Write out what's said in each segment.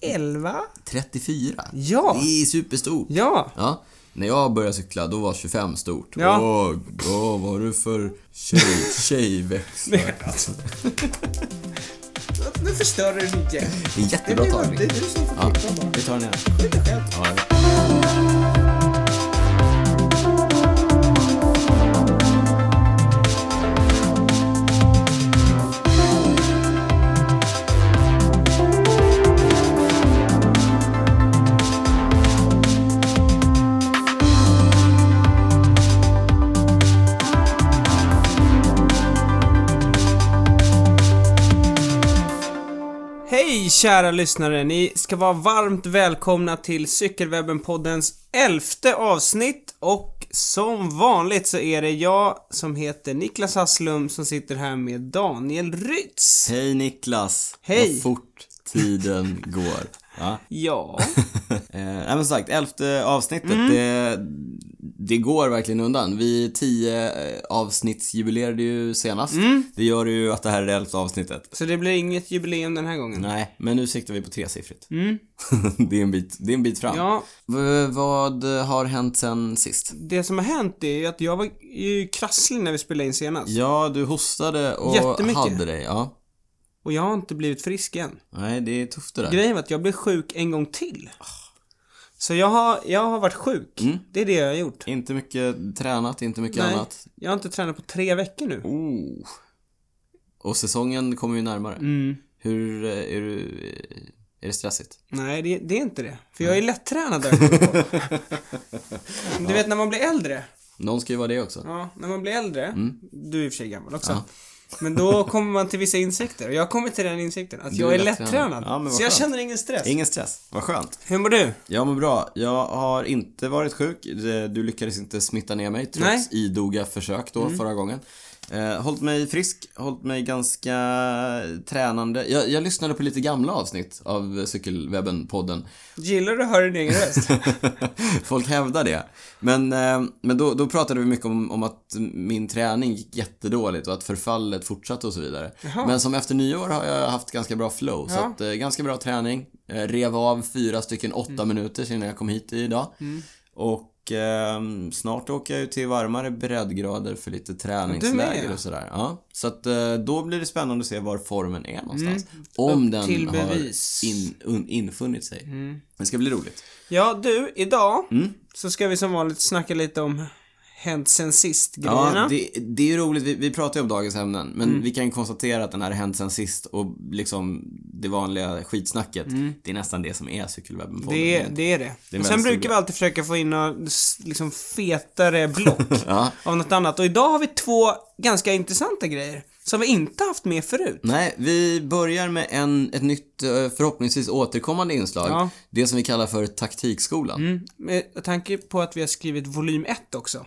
11? 34. Ja. Det är superstort. Ja. Ja. När jag började cykla, då var 25 stort. Ja. Åh, åh, vad är det för tjej, tjejväxlar? Nu förstör du mitt gäng. Det är jättebra Det är tagning. du som får Ja, klippa bara. vi tar den igen. Skyll dig själv. Ja, kära lyssnare! Ni ska vara varmt välkomna till Cykelwebben-poddens elfte avsnitt och som vanligt så är det jag som heter Niklas Hasslum som sitter här med Daniel Rytz. Hej Niklas. Hej. Vad fort tiden går. Ja. Ja, Eh, men som sagt, elfte avsnittet, Mm. det, det går verkligen undan. Vi tio eh, avsnittsjubilerade ju senast. Mm. Det gör ju att det här är det elfte avsnittet. så det blir inget jubileum den här gången. Nej, men nu siktar vi på tresiffrigt. Mm. det, är en bit, det är en bit fram. Ja, V- vad har hänt sen sist? det som har hänt är att jag var ju krasslig när vi spelade in senast. Ja, du hostade och hade dig. Ja. Och jag har inte blivit frisk än. Nej, det är tufft det där. Grejen var att jag blev sjuk en gång till. Så jag har, jag har varit sjuk. Mm. Det är det jag har gjort. Inte mycket tränat, inte mycket Nej, annat. jag har inte tränat på tre veckor nu. Oh. Och säsongen kommer ju närmare. Mm. Hur, eh, är du, eh, är det stressigt? Nej, det, det är inte det. För jag är lättränad där. Du vet när man blir äldre. Någon ska ju vara det också. Ja, när man blir äldre. Du är i och för sig gammal också. Ja. Men då kommer man till vissa insikter. Och jag kommit till den insikten att Du jag är lättränad. Ja, så jag känner ingen stress. Ingen stress, vad skönt. Hur mår du? Jag mår bra. Jag har inte varit sjuk. Du lyckades inte smitta ner mig trots Nej. idoga försök då förra gången. Eh, hållit mig frisk, hållit mig ganska tränande. Jag, jag lyssnade på lite gamla avsnitt av Cykelwebben-podden. Gillar du att höra din egen röst? Folk hävdar det. Men, eh, men då, då pratade vi mycket om, om att min träning gick jättedåligt och att förfallet fortsatte och så vidare. Jaha. Men som efter nyår har jag haft ganska bra flow. Så Ja. att, eh, ganska bra träning. Eh, rev av fyra stycken åtta Mm. minuter innan jag kom hit idag. Och ehm, snart åker jag ju till varmare breddgrader för lite träningsläger och sådär. Ja, så att eh, då blir det spännande att se var formen är någonstans. Om Mm. Upp den har. Mm. in, un, infunnit sig. Det ska bli roligt. ja, du, idag Mm. så ska vi som vanligt snacka lite om hänt sen sist-grejerna. Ja, det, det är ju roligt. Vi, vi pratar ju om dagens ämnen, men Mm. vi kan ju konstatera att den här hänt sen sist och liksom det vanliga skitsnacket, det är nästan det som är cykelwebben Mm. Det, är- det är det. är och sen brukar roligt. vi alltid försöka få in några liksom fetare block Ja. av något annat. Och idag har vi två ganska intressanta grejer som vi inte haft med förut. Nej, vi börjar med en, ett nytt, eh, förhoppningsvis återkommande inslag. Ja. Det som vi kallar för taktikskolan. Mm, med tanke på att vi har skrivit volym 1 också.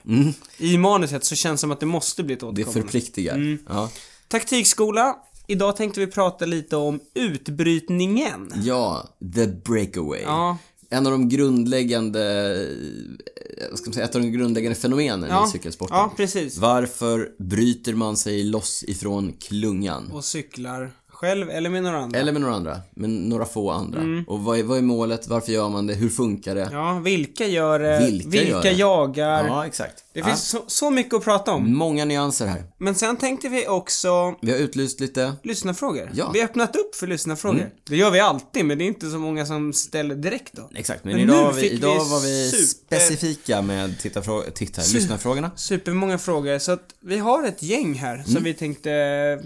I manuset så känns det som att det måste bli ett Mm. Det återkommande. förpliktigar. Mm. Ja. Taktikskola. Idag tänkte vi prata lite om utbrytningen. ja, the breakaway. Ja, En av de grundläggande, eh, ska man säga, ett av de grundläggande fenomenen ja, i cykelsporten. ja precis. Varför bryter man sig loss ifrån klungan? Och cyklar själv eller med några andra. Eller med några andra, men några få andra. Mm. Och vad är, vad är målet? Varför gör man det? Hur funkar det? Ja, vilka gör det? Vilka Vilka, gör det? jagar? Ja, exakt. Det finns så, så mycket att prata om. Många nyanser här. Men sen tänkte vi också Vi har utlyst lite lyssnarfrågor. Ja. Vi har öppnat upp för lyssnarfrågor. Det gör vi alltid, men det är inte så många som ställer direkt då. Exakt, men, Men idag, var vi, fick idag vi var vi super- specifika med tittarfrå- tittar, Su- lyssnarfrågorna. Supermånga frågor, så att vi har ett gäng här som vi tänkte...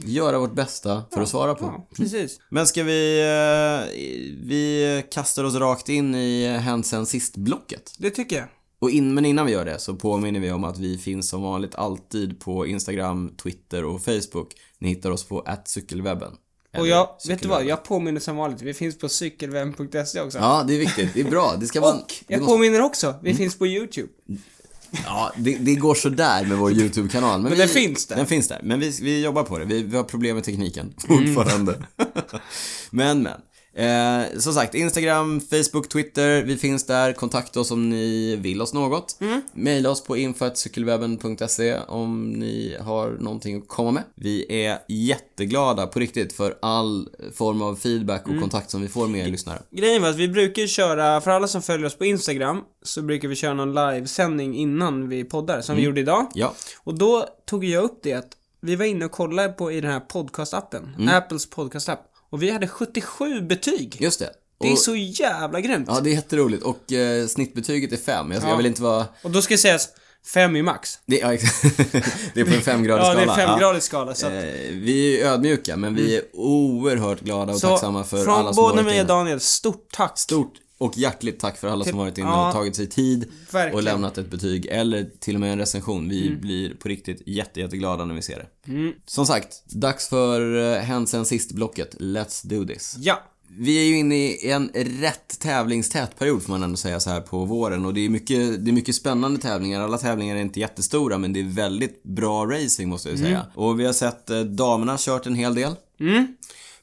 Göra vårt bästa för att svara på. Ja, precis. Men ska vi... eh, Vi kastar oss rakt in i Hänt sen sist-blocket. Det tycker jag. Och in, men innan vi gör det så påminner vi om att vi finns som vanligt alltid på Instagram, Twitter och Facebook. Ni hittar oss på cykelwebben. Och jag, vet du vad? Jag påminner som vanligt. Vi finns på cykelvem.se också. Ja, det är viktigt. Det är bra. Det ska vara... Och jag måste- påminner också. Vi Mm. finns på YouTube. Ja, det, det går sådär med vår YouTube-kanal. Men, Men den finns där. Den finns där. Men vi, vi jobbar på det. Vi, vi har problem med tekniken Mm. fortfarande. men, men. Eh, som sagt, Instagram, Facebook, Twitter, vi finns där. Kontakta oss om ni vill oss något. Mm. Maila oss på info.cykelwebben.se om ni har någonting att komma med. Vi är jätteglada på riktigt för all form av feedback och Mm. kontakt som vi får med er lyssnare. Grejen var att vi brukar köra, för alla som följer oss på Instagram, så brukar vi köra någon livesändning innan vi poddar, som vi gjorde idag. Ja, Och då tog jag upp det att vi var inne och kollade på i den här podcastappen, Apples podcastapp. Och vi hade 77 betyg. just det. Det är så jävla grymt. Ja, det är jätteroligt. Och eh, snittbetyget är 5. Jag, Ja. jag vill inte vara... Och då ska sägas, fem är max. Det, ja, det är på en femgradig Ja, skala. det är femgradig skala. Så, att, Eh, vi är ödmjuka, men vi är oerhört glada och så tacksamma för från alla som både varit mig och. Daniel, stort tack. Stort och hjärtligt tack för alla som varit inne och tagit sig tid verkligen. och lämnat ett betyg eller till och med en recension. Vi Mm. blir på riktigt jätte, jätteglada när vi ser det. Som sagt, dags för Hen sen sist-blocket. Let's do this. Ja. Vi är ju inne i en rätt tävlingstät period får man ändå säga så här på våren och det är mycket, det är mycket spännande tävlingar. Alla tävlingar är inte jättestora men det är väldigt bra racing måste jag säga. Och vi har sett eh, damerna kört en hel del. Mm.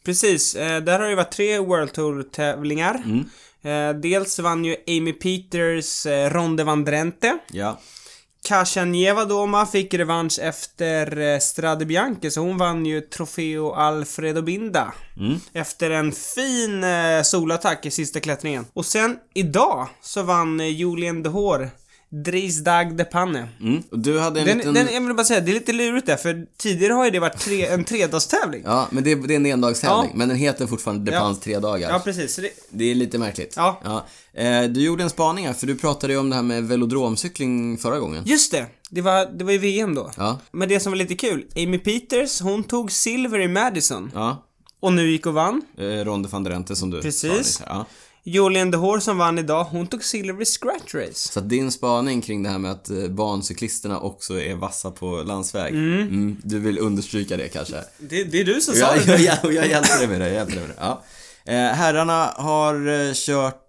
Precis, eh, där har det varit tre World Tour-tävlingar. Mm. Eh, dels vann ju Amy Peters eh, Ronde van Drenthe. Ja. Kasia Nievadoma fick revansch efter eh, Strade Bianche, så hon vann ju Trofeo Alfredo Binda. Mm. Efter en fin eh, solattack i sista klättringen. Och sen idag så vann eh, Julien de Hoor Dries Dag de Panne. Mm. Och du hade en Den, liten... den, jag vill bara säga, det är lite lurigt där, för tidigare har ju det varit tre, en tredagstävling. Ja, men det, det är en endagstävling. Ja. Men den heter fortfarande Ja. Depans tre dagar. Ja, precis. Det, Det är lite märkligt. Ja. Eh, du gjorde en spaning här, för du pratade ju om det här med velodromcykling förra gången. just det, det var, det var ju VM då. Ja. Men det som var lite kul, Amy Peters, hon tog silver i Madison. Ja. Och nu gick och vann. Eh, Ronde van der Rente som du Precis. sa. Ja. Julian de Hoor som vann idag, hon tog silver i scratch race. Så din spaning kring det här med att eh, barncyklisterna också är vassa på landsväg. Mm. du vill understryka det kanske? Det, det är du som sa Ja, det. jag, jag, jag hjälper dig med det, jag dig med det. Ja. Eh, herrarna har eh,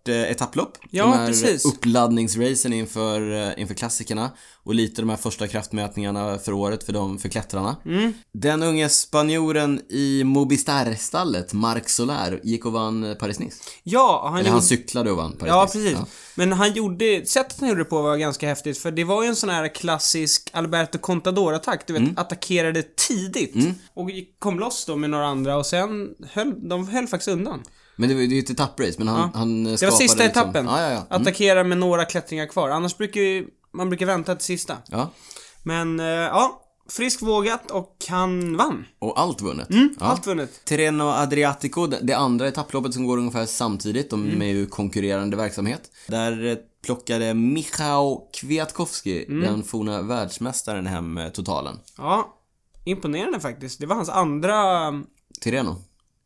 kört eh, etapplopp. Ja, de här precis. uppladdningsracen inför, eh, inför klassikerna. Och lite de här första kraftmätningarna för året för dem, för klättrarna. Mm. Den unge spanjoren i Mobistar-stallet, Marc Soler, gick och vann eh, Paris-Nice. Ja, han Eller gjorde... han cyklade och vann Paris-Nice. Ja, precis. Men han gjorde, sättet han gjorde det på var ganska häftigt, för det var ju en sån här klassisk Alberto Contador-attack, du vet, Mm. attackerade tidigt. Och gick- kom loss då med några andra och sen höll, de höll faktiskt undan. Men det, var- ju ett etapprace, men han, han Det var skapade sista liksom... etappen. Ja, ja, ja. Mm. Attackera med några klättringar kvar, annars brukar ju, man brukar vänta till sista. ja. Men, eh, ja, frisk vågat och han vann. Och allt vunnet. ja. Mm, Allt vunnet. Terreno Adriatico, det- andra etapploppet som går ungefär samtidigt, de Mm. är ju konkurrerande verksamhet. Där eh, plockade Michał Kwiatkowski, Mm. den forna världsmästaren, hem eh, totalen. Ja, imponerande faktiskt. Det var hans andra, Tirreno.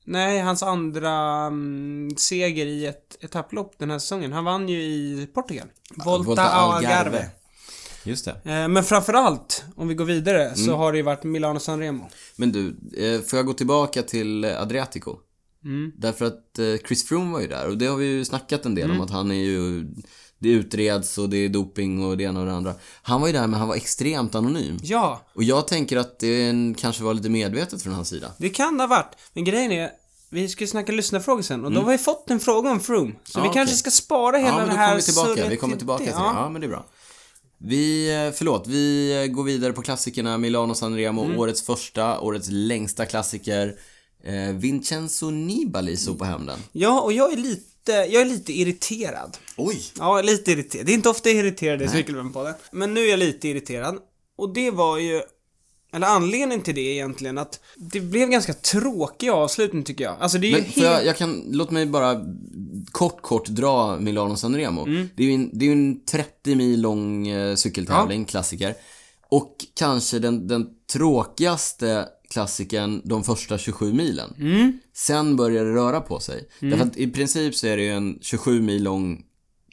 Nej, hans andra mm, seger i ett etapplopp den här säsongen. Han vann ju i Portugal. Volta, Algarve. Just det. Eh, Men framförallt, om vi går vidare, Mm. så har det ju varit Milano Sanremo. Men du, eh, får jag gå tillbaka till Adriatico? Mm. Därför att eh, Chris Froome var ju där och det har vi ju snackat en del Mm. om att han är ju det utreds och det är doping och det ena och det andra. Han var ju där men han var extremt anonym. Ja, Och jag tänker att det kanske var lite medvetet från hans sida. det kan det ha varit. Men grejen är, vi ska ju snacka lyssnarfrågor sen och då har vi fått en fråga om Froome. Så Mm. Ja, vi kanske okej. ska spara hela Ja, men då här kommer vi tillbaka. Vi kommer tillbaka till det. Ja. Ja, men det är bra. Vi, eh, förlåt, vi eh, går vidare på klassikerna Milano Sanremo, Mm. årets första, årets längsta klassiker. Eh, Vincenzo Nibali stod på hem den. ja, och jag är lite, jag är lite irriterad. Oj! Ja, lite irriterad. Det är inte ofta jag är irriterad i Cykelwebben-podden. Men nu är jag lite irriterad. Och det var ju, eller anledningen till det egentligen att det blev ganska tråkig avslutning tycker jag. Alltså det är ju Men helt... får jag, jag kan, låt mig bara kort, kort dra Milano Sanremo. Mm. Det är ju en, det är ju en 30 mil lång eh, cykeltävling, klassiker. Och kanske den, den tråkigaste klassikern de första 27 milen. Mm. Sen börjar det röra på sig. Därför att i princip så är det ju en 27 mil lång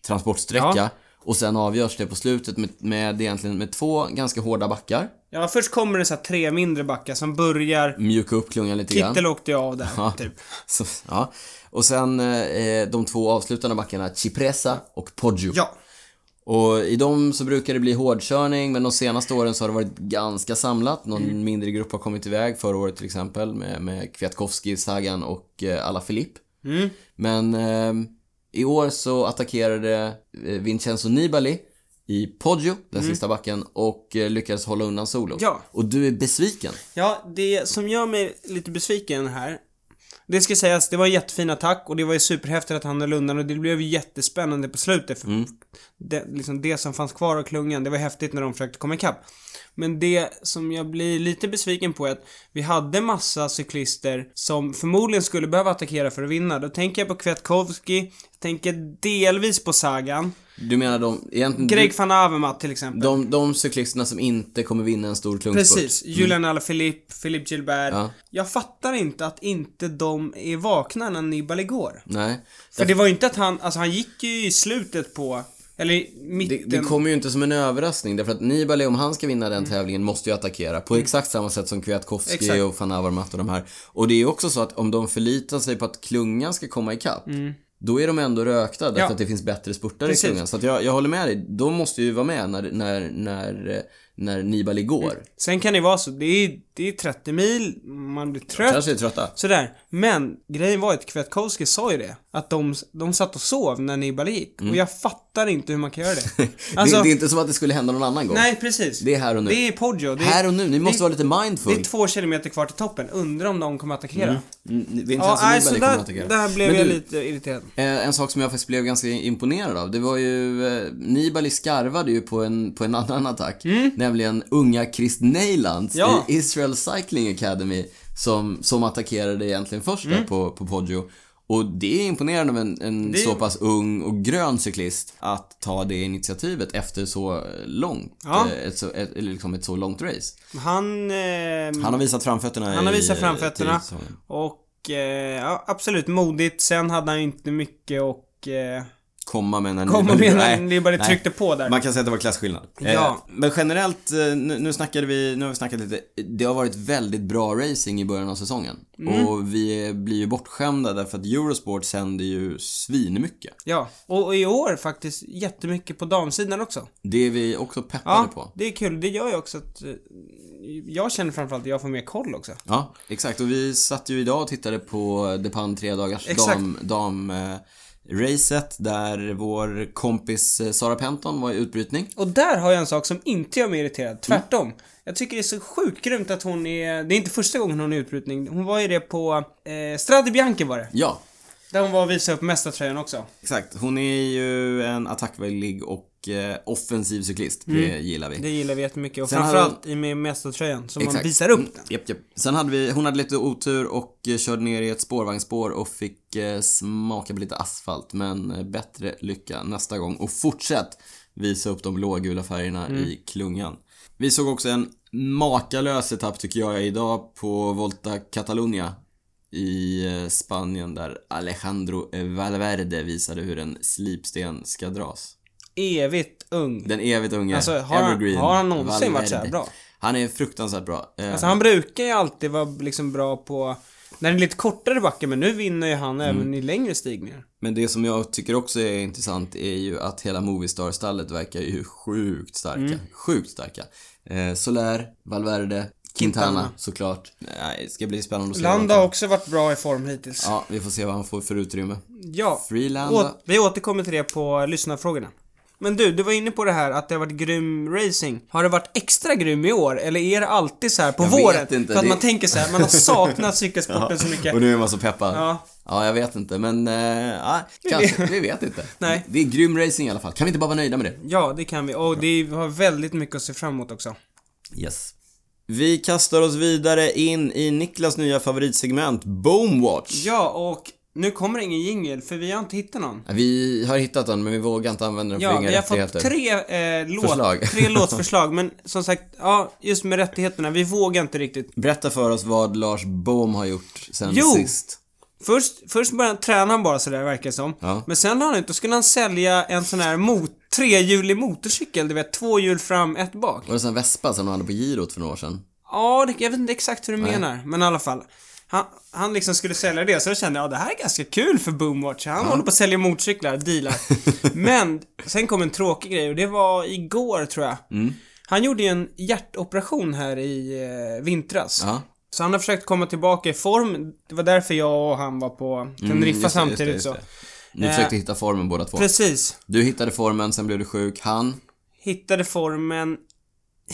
transportsträcka. Ja. Och sen avgörs det på slutet med, med egentligen med två ganska hårda backar. Ja, först kommer det så tre mindre backar som börjar... Mjuka upp klungan lite grann. Kittel åkte ju av där, Ja. typ. Så, ja. Och sen eh, de två avslutande backarna, Cipresa och Poggio. Ja. Och i dem så brukar det bli hårdkörning, men de senaste åren så har det varit ganska samlat. Någon mindre grupp har kommit iväg, förra året till exempel, med, med Kwiatkowski, Sagan och eh, Alaphilippe. Mm. Men ehm, i år så attackerade eh, Vincenzo Nibali i Poggio, den sista backen, och eh, lyckades hålla undan solo. Mm. Ja. Och du är besviken. Ja, det som gör mig lite besviken här det ska sägas, det var en jättefin attack och det var ju superhäftigt att han höll undan och det blev ju jättespännande på slutet för Mm. det, liksom det som fanns kvar av klungan, det var häftigt när de försökte komma ikapp. Men det som jag blir lite besviken på är att vi hade massa cyklister som förmodligen skulle behöva attackera för att vinna. Då tänker jag på Kwiatkowski, jag tänker delvis på Sagan, Du menar de, egentligen, Greg van Avermaet till exempel. de, de cyklisterna som inte kommer vinna en stor klungspurt. Precis. Julian Alaphilippe, Philippe Gilbert. Ja. Jag fattar inte att inte de är vakna när Nibali går. Nej. För det var ju inte att han, alltså han gick ju i slutet på, eller i Det, mitten. det kommer ju inte som en överraskning därför att Nibali, om han ska vinna den tävlingen, måste ju attackera. På exakt samma sätt som Kwiatkowski Mm. Exakt. och van Avermaet och de här. Och det är ju också så att om de förlitar sig på att klungan ska komma ikapp, då är de ändå rökta därför Mm. Ja. att det finns bättre spurtare Precis. i klungan. Så att jag, jag håller med dig, de måste ju vara med när, när, när, eh, när Nibali går. Sen kan det vara så, det är, det är 30 mil, man blir trött. Kanske är trötta. Sådär. Men grejen var ju att Kwiatkowski sa ju det. Att de, de satt och sov när Nibali gick. Och jag fattar inte hur man kan göra det. Alltså, det, det är inte som att det skulle hända någon annan gång. nej precis. Det är här och nu. Det är Poggio. Det är, här och nu, ni måste det, vara lite mindful. Det är två kilometer kvar till toppen. Undrar om de kommer attackera. Mm, Vincenzo Ja, nej, så Nibali kommer att där, attackera. där blev Men jag du, lite irriterad. Eh, en sak som jag faktiskt blev ganska imponerad av, det var ju, eh, Nibali skarvade ju på en, på en annan attack. Nämligen unga Chris Neylands. Ja. i Israel Cycling Academy som, som attackerade egentligen först Mm. där på, på Poggio. Och det är imponerande av en, en är- så pass ung och grön cyklist att ta det initiativet efter så långt, Ja. eh, ett, så, ett, liksom ett så långt race. Han... Eh, Han har visat framfötterna Han har i, visat framfötterna. säsongen. Och, eh, ja, absolut modigt. Sen hade han inte mycket och eh, Komma med när komma Nibali- med Nej, när Nibali nej. tryckte på där. Man kan säga att det var klasskillnad. Ja. Eh, men generellt, eh, nu, nu snackade vi, nu har vi snackat lite, det har varit väldigt bra racing i början av säsongen. Mm. Och vi blir ju bortskämda därför att Eurosport sänder ju svinmycket. Ja, och, i år faktiskt jättemycket på damsidan också. Det är vi också peppade Ja, på. det är kul. Det gör ju också att eh, jag känner framförallt att jag får mer koll också. Ja, exakt. Och vi satt ju idag och tittade på Depan tre dagars Exakt. dam, dam racet där vår kompis eh, Sara Penton var i utbrytning. Och där har jag en sak som inte gör mig irriterad. Tvärtom. Jag tycker det är så sjukt grymt att hon är... Det är inte första gången hon är i utbrytning. Hon var ju det på... Eh, Strade Bianchi var det. Ja, Där hon var och visade upp mästartröjan också. exakt. Hon är ju en attackvillig och offensiv cyklist. Det gillar vi. Det gillar vi jättemycket. Och Sen framförallt i med mästartröjan, som man Exakt. visar upp Mm, den. Japp, japp. Sen hade vi, hon hade lite otur och eh, körde ner i ett spårvagnsspår och fick eh, smaka på lite asfalt. Men eh, bättre lycka nästa gång. Och fortsätt visa upp de blågula färgerna Mm. i klungan. Vi såg också en makalös etapp tycker jag idag på Volta Catalunya i eh, Spanien där Alejandro Valverde visade hur en slipsten ska dras. Evigt ung. Den evigt unge Alltså, har han- Evergreen har han någonsin varit så här Valverde. bra? Han är fruktansvärt bra. Eh, Alltså han brukar ju alltid vara liksom bra på... När det är lite kortare backar, men nu vinner ju han Mm. även i längre stigningar. Men det som jag tycker också är intressant är ju att hela Movistar-stallet verkar ju sjukt starka. Mm. Sjukt starka. Eh, Soler, Valverde, Quintana, Quintana. såklart. Nej, det ska bli spännande att se. Landa har också varit bra i form hittills. Ja, vi får se vad han får för utrymme. Ja. Å- vi återkommer till det på lyssnarfrågorna. Men du, du var inne på det här att det har varit grym racing. Har det varit extra grym i år? Eller är det alltid så här på Jag vet våren? inte, För att det- man tänker så här, man har saknat cykelsporten så mycket. Och nu är man så peppad. Ja. Ja, jag vet inte, men ja, kanske. Vi vet inte. Nej. Det är grym racing i alla fall. Kan vi inte bara vara nöjda med det? Ja, det kan vi. Och det har väldigt mycket att se fram emot också. Yes. Vi kastar oss vidare in i Niklas nya favoritsegment, Boomwatch. Ja, och nu kommer det ingen jingel för vi har inte hittat någon. Vi har hittat den, men vi vågar inte använda den för Ja, inga vi har fått rättigheter. tre, eh, låt, Förslag. tre låtförslag, men som sagt, ja, just med rättigheterna, vi vågar inte riktigt. Berätta för oss vad Lars Bohm har gjort sen Jo! sist. Först, först började han träna han bara sådär, verkar det som. Ja. Men sen la han ut, då skulle han sälja en sån här mot, trehjulig motorcykel, du vet, två hjul fram, ett bak. Var det sån Vespa som han hade på girot för några år sedan? Ja, det, jag vet inte exakt hur du menar, men i alla fall. Han, han liksom skulle sälja det, så då kände jag, ja det här är ganska kul för Boomwatch. Han håller på att sälja motorcyklar, dealar. men, sen kom en tråkig grej och det var igår tror jag. Mm. Han gjorde ju en hjärtoperation här i eh, vintras. Ja. Så han har försökt komma tillbaka i form. Det var därför jag och han var på Teneriffa Mm, just det, samtidigt just det, just så. det. Ni Eh, försökte hitta formen båda två. Precis. Du hittade formen, sen blev du sjuk. Han? Hittade formen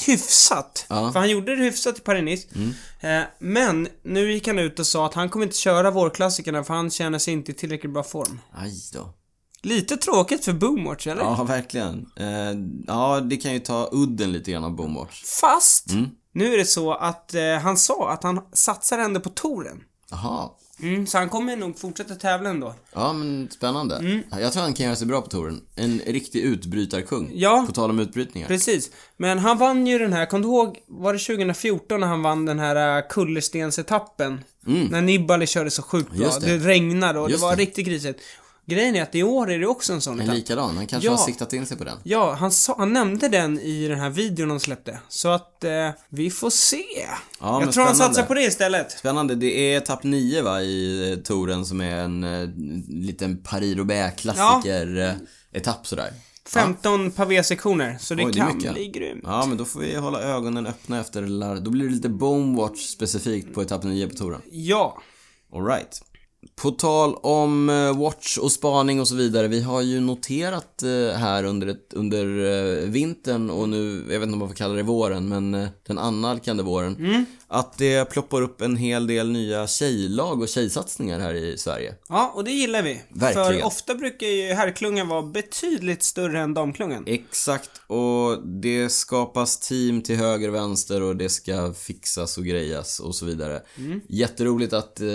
hyfsat. Ja. För han gjorde det hyfsat i Paris Mm. eh, Men nu gick han ut och sa att han kommer inte köra vårklassikerna för han känner sig inte i tillräckligt bra form. Aj då. Lite tråkigt för Boomwatch, eller? Ja, verkligen. Eh, ja, det kan ju ta udden lite grann av Boomwatch. Fast, Mm. nu är det så att eh, han sa att han satsar ändå på touren. Jaha. Mm, så han kommer nog fortsätta tävla ändå. Ja, men spännande. Mm. Jag tror han kan göra sig bra på touren. En riktig utbrytarkung. Ja. På tal om utbrytningar. Precis. Men han vann ju den här, kom du ihåg, var det 2014 när han vann den här uh, kullerstensetappen? När Nibali körde så sjukt bra. Mm. Just det. det. regnade och Just det var det. riktigt krisigt. Grejen är att i år är det också en sån En likadan. Han kanske Ja. har siktat in sig på den. Ja, han, sa, han nämnde den i den här videon de släppte. Så att, eh, vi får se. Ja, Jag tror han spännande. satsar på det istället. Spännande. Det är etapp 9 va, i eh, touren som är en eh, liten Paris-Roubaix-klassiker eh, etapp sådär. 15 pavé-sektioner, så det Oj, kan bli grymt. Ja, men då får vi hålla ögonen öppna efter Lar- Då blir det lite Bonewatch specifikt på etapp 9 på touren. Ja. Alright. På tal om eh, watch och spaning och så vidare. Vi har ju noterat eh, här under, ett, under eh, vintern och nu, jag vet inte om man får kalla det våren, men den annalkande våren. Mm. Att det ploppar upp en hel del nya tjejlag och tjejsatsningar här i Sverige. Ja, och det gillar vi. Verkligen. För ofta brukar ju herrklungan vara betydligt större än damklungan. Exakt, och det skapas team till höger och vänster och det ska fixas och grejas och så vidare. Mm. Jätteroligt att eh,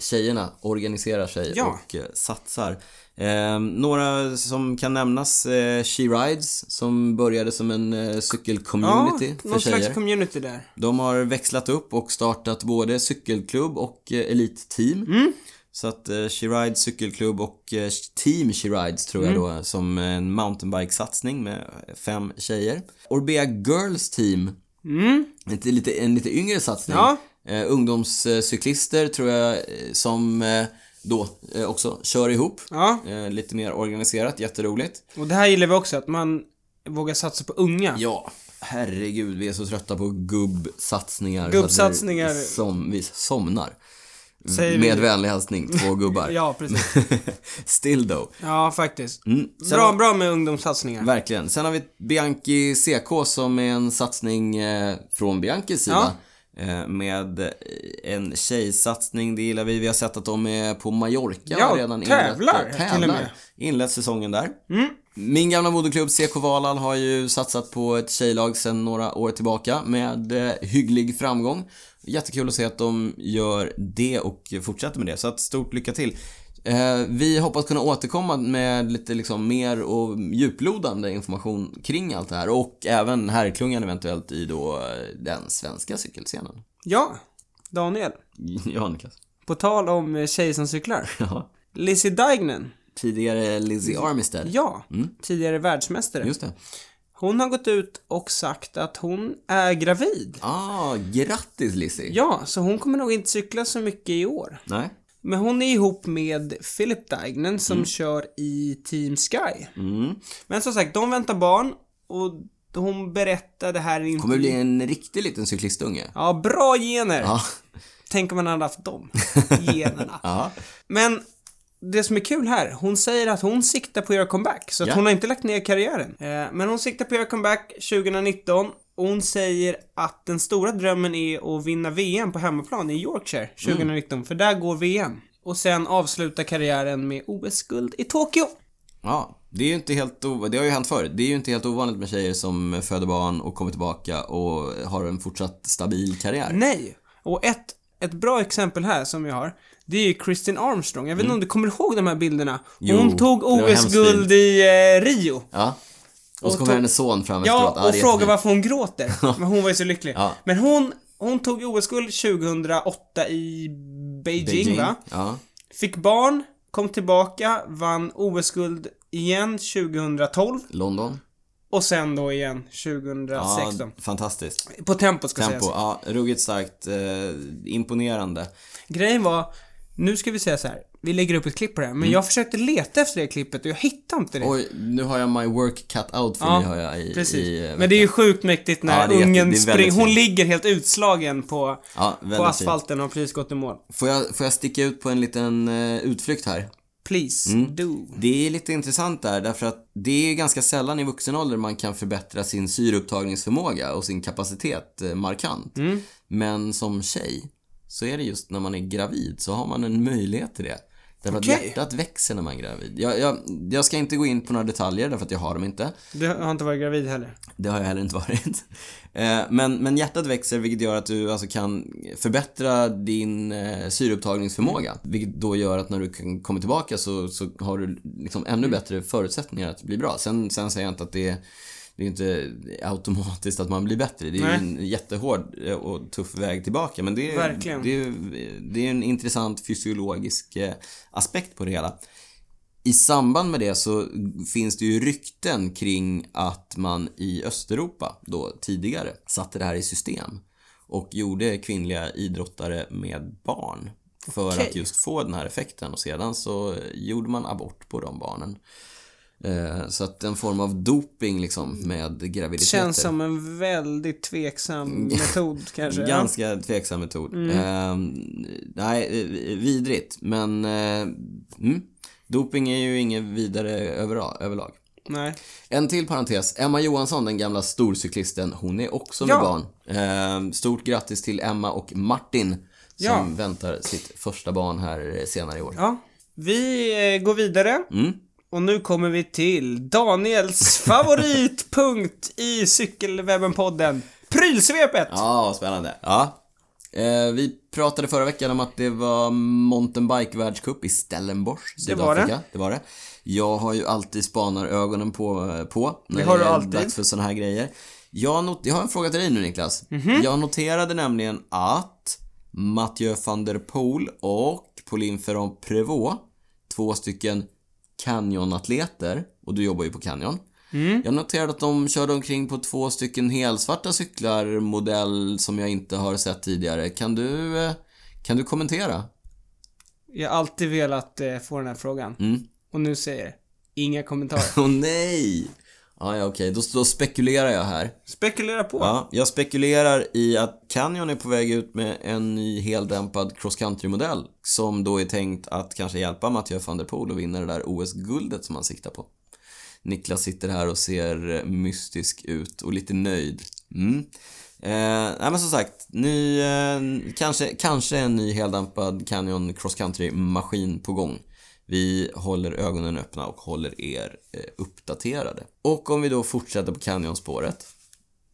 tjejerna organiserar sig Ja. och eh, satsar. Eh, några som kan nämnas, eh, She Rides, som började som en eh, cykelcommunity ja, för tjejer. slags community där. De har växlat upp och startat både cykelklubb och eh, elitteam. Mm. Så att eh, She Rides cykelklubb och eh, Team She Rides tror jag Mm. då som en mountainbike-satsning med fem tjejer. Orbea Girls Team, Mm. lite, lite, en lite yngre satsning. Ja. Eh, ungdomscyklister tror jag eh, som eh, då eh, också kör ihop. Ja, lite mer organiserat, jätteroligt. och det här gillar vi också, att man vågar satsa på unga. Ja, herregud, vi är så trötta på gubbsatsningar. Gubbsatsningar. Vi, som, vi somnar. Säger vi. Med vänlig hälsning, två gubbar. Ja, precis. Still though. Ja, faktiskt. Mm. Sen Bra, har, bra med ungdomssatsningar. Verkligen. Sen har vi Bianchi CK som är en satsning från Bianchis sida. Eh, med eh, en tjejsatsning, det gillar vi. Vi har sett att de är på Mallorca Ja, redan tävlar inlett, till och med. tävlar. Inlett säsongen där. Mm. Min gamla moderklubb CK Valhall har ju satsat på ett tjejlag sedan några år tillbaka med eh, hygglig framgång. Jättekul att se att de gör det och fortsätter med det, så att stort lycka till. Eh, vi hoppas kunna återkomma med lite liksom mer och djuplodande information kring allt det här och även herrklungan eventuellt i då eh, den svenska cykelscenen. Ja, Daniel. Ja, Niklas. På tal om eh, tjejer som cyklar. Ja. Lizzie Deignan. Tidigare Lizzie Armistead. Ja, Mm. tidigare världsmästare. Just det. Hon har gått ut och sagt att hon är gravid. Ah, grattis Lizzie. Ja, så hon kommer nog inte cykla så mycket i år. Nej. Men hon är ihop med Philip Deignan som kör i Team Sky. Mm. Men som sagt, de väntar barn och hon berättade här i Kommer bli en riktig liten cyklistunge. Ja, bra gener. Ja. Tänk om man hade haft dem generna. Ja. Men det som är kul här, hon säger att hon siktar på att göra comeback. Så att Ja. hon har inte lagt ner karriären. Eh, men hon siktar på att göra comeback 2019. Och hon säger att den stora drömmen är att vinna VM på hemmaplan i Yorkshire 2019. För där går VM. Och sen avsluta karriären med OS-guld i Tokyo. Ja, det är ju inte helt ovanligt. Det har ju hänt förr. Det är ju inte helt ovanligt med tjejer som föder barn och kommer tillbaka och har en fortsatt stabil karriär. Nej! Och ett, ett bra exempel här som vi har, det är ju Kristin Armstrong. Jag vet inte om du kommer ihåg de här bilderna? Jo, Hon tog OS-guld i eh, Rio. Ja. Och så kommer hennes son fram efteråt. Ja, och jättefint. varför hon gråter. Men hon var ju så lycklig. Ja. Men hon, hon tog OS-guld 2008 i Beijing, va? Ja. Fick barn, kom tillbaka, vann OS-guld igen 2012 London. och sen då igen 2016. Ja, fantastiskt. På tempo ska Tempo. sägas. Ja, ruggigt starkt. Eh, imponerande. Grejen var, nu ska vi säga så här. Vi lägger upp ett klipp på det men jag försökte leta efter det klippet och jag hittade inte det. Oj, nu har jag my work cut out för Ja, mig har jag i, Precis. i eh, men det är ju sjukt mäktigt när Ja, ungen springer. Hon ligger helt utslagen på, ja, på asfalten och har precis gått i mål. Får jag, får jag sticka ut på en liten eh, utflykt här? Please, Mm. do. Det är lite intressant där därför att det är ganska sällan i vuxen ålder man kan förbättra sin syreupptagningsförmåga och sin kapacitet eh, markant. Mm. Men som tjej så är det just när man är gravid så har man en möjlighet till det. Därför Okej. att hjärtat växer när man är gravid. Jag, jag, jag ska inte gå in på några detaljer därför att jag har dem inte. Du har inte varit gravid heller. Det har jag heller inte varit. Eh, Men, men hjärtat växer vilket gör att du alltså kan förbättra din eh, syreupptagningsförmåga. Vilket då gör att när du kommer tillbaka så, så har du liksom ännu bättre förutsättningar att bli bra. Sen, sen säger jag inte att det är det är inte automatiskt att man blir bättre. Det är Nej. ju en jättehård eh, och tuff väg tillbaka. Men det är, Verkligen. det är, det är en intressant fysiologisk eh, aspekt på det hela. I samband med det så finns det ju rykten kring att man i Östeuropa då tidigare satte det här i system och gjorde kvinnliga idrottare med barn för Okej. att just få den här effekten och sedan så gjorde man abort på de barnen. Eh, Så att en form av doping liksom med graviditeter. Känns som en väldigt tveksam metod kanske. Ganska tveksam metod. Eh, nej, eh, vidrigt. Men eh, mm, doping är ju inget vidare över, överlag. Nej. En till parentes. Emma Johansson, den gamla storcyklisten, hon är också med Ja. barn. Eh, stort grattis till Emma och Martin som Ja. väntar sitt första barn här senare i år. Ja. Vi eh, går vidare. Mm. Och nu kommer vi till Daniels favoritpunkt i Cykelwebben-podden. Prylsvepet! Ja, spännande. Ja. Eh, vi pratade förra veckan om att det var mountainbike-världscup i Stellenbosch, Det var det. Sydafrika. Det var det. Jag har ju alltid spanarögonen på, på när Det har du är alltid. dags för såna här grejer. Jag, not- jag har en fråga till dig nu Niklas. Mhm. Jag noterade nämligen att Mathieu van der Poel och Pauline Ferrand-Prévot, två stycken Canyon-atleter, och du jobbar ju på Canyon. Mm. Jag noterade att de körde omkring på två stycken helsvarta cyklar, modell som jag inte har sett tidigare. Kan du, eh, kan du kommentera? Jag har alltid velat eh, få den här frågan. Mm. Och nu säger jag inga kommentarer. Åh nej! Ja, ja okej, då, då spekulerar jag här. Spekulera på. Ja, jag spekulerar i att Canyon är på väg ut med en ny heldämpad cross country-modell som då är tänkt att kanske hjälpa Mathieu van der Poel att vinna det där OS-guldet som han siktar på. Niklas sitter här och ser mystisk ut och lite nöjd. Mm. Eh, nej men som sagt, ny, eh, kanske, kanske en ny heldämpad Canyon cross country-maskin på gång. Vi håller ögonen öppna och håller er eh, uppdaterade. Och om vi då fortsätter på Canyon-spåret.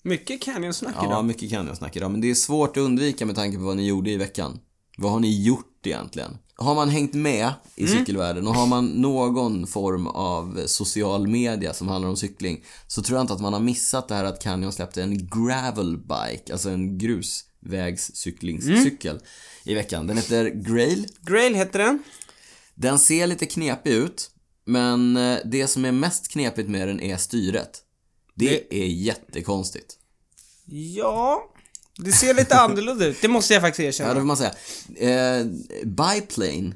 Mycket Canyon-snack Ja, idag. mycket Canyon-snack idag, men det är svårt att undvika med tanke på vad ni gjorde i veckan. Vad har ni gjort egentligen? Har man hängt med i cykelvärlden och har man någon form av social media som handlar om cykling så tror jag inte att man har missat det här att Canyon släppte en gravelbike, alltså en grusvägscyklingscykel i veckan. Den heter Grail. Grail heter den. Den ser lite knepig ut, men eh, det som är mest knepigt med den är styret. Det är jättekonstigt. Ja. Det ser lite annorlunda ut. Det måste jag faktiskt Ja, erkänna. det får man säga. Eh, biplane.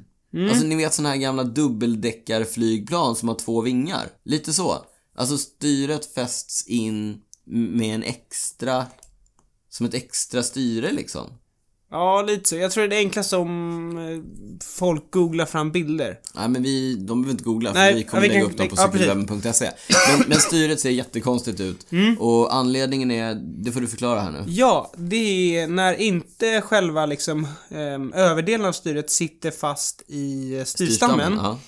Alltså ni vet såna här gamla dubbeldäckarflygplan som har två vingar. Lite så. Alltså styret fästs in med en extra, som ett extra styre liksom. Ja, lite så. Jag tror det är enklast om eh, folk googlar fram bilder. Nej men vi, de behöver inte googla för Nej, vi kommer ja, vi lägga kan- upp dem på ja, cykelwebben.se. Men, men styret ser jättekonstigt ut. Och anledningen är, det får du förklara här nu. Ja, det är när inte själva liksom ehm, överdelen av styret sitter fast i eh, styrstammen. Ja,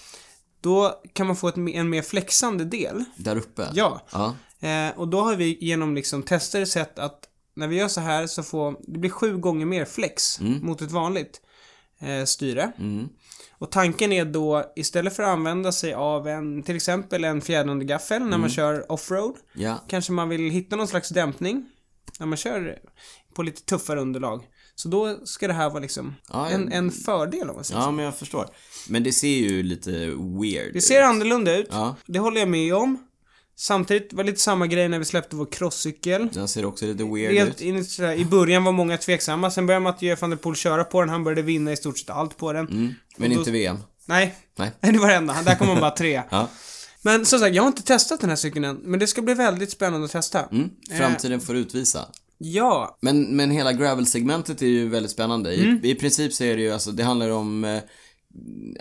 Då kan man få ett, en mer flexande del. där uppe. Ja. Ja. Eh, och då har vi genom liksom tester sett att när vi gör så här så får det blir sju gånger mer flex mot ett vanligt eh, styre. Mm. Och tanken är då istället för att använda sig av en, till exempel en fjädrande gaffel när man kör offroad. Ja. Kanske man vill hitta någon slags dämpning när man kör på lite tuffare underlag. Så då ska det här vara liksom Ja, en, en fördel om man säger så. ja, men jag förstår. Men det ser ju lite weird Det ser annorlunda ut. Ja. Det håller jag med om. Samtidigt var det lite samma grej när vi släppte vår crosscykel. Den ser också lite weird Helt ut. in, sådär, I början var många tveksamma, sen började Mathieu van der Poel köra på den, han började vinna i stort sett allt på den. Mm. Men då- inte VM. Nej. Nej. Det var det enda. Där kom man bara tre. Ja. Men som sagt, jag har inte testat den här cykeln än. Men det ska bli väldigt spännande att testa. Mm. Framtiden får utvisa. Ja. Men, men hela gravel-segmentet är ju väldigt spännande. I, I princip så är det ju, alltså det handlar om eh,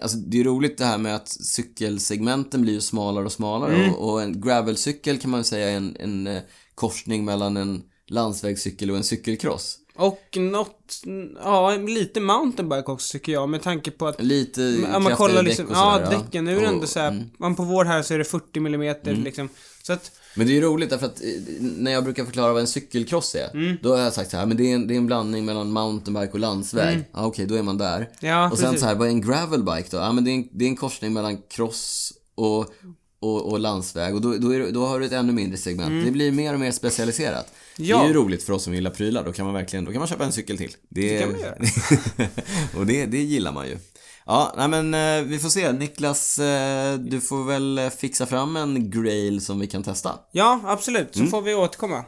Alltså det är roligt det här med att cykelsegmenten blir ju smalare och smalare. Och, och en gravelcykel kan man ju säga är en, en eh, korsning mellan en landsvägscykel och en cykelcross. Och något, ja, lite mountainbike också tycker jag med tanke på att Lite Ja, man kollar däck liksom, och ja sådär, däcken, nu är det ändå Och- så här, man på vår här så är det 40 mm. liksom. Så att, Men det är ju roligt därför att eh, när jag brukar förklara vad en cykelcross är, Mm. då har jag sagt så här, men det är en, det är en blandning mellan mountainbike och landsväg. Ja, okej, då är man där. Mm. Ja, och sen precis. så här, vad är en gravelbike då? Ja, men det är en, det är en korsning mellan cross och, och, och landsväg och då, då, är, det- då har du ett ännu mindre segment. Det blir mer och mer specialiserat. Mm. Ja. Det är ju roligt för oss som gillar prylar, då kan man verkligen, då kan man köpa en cykel till. Det, kan man göra. och det, det gillar man ju. Ja, nej men eh, vi får se. Niklas, eh, du får väl eh, fixa fram en grail som vi kan testa. ja, absolut. Mm. Så får vi återkomma.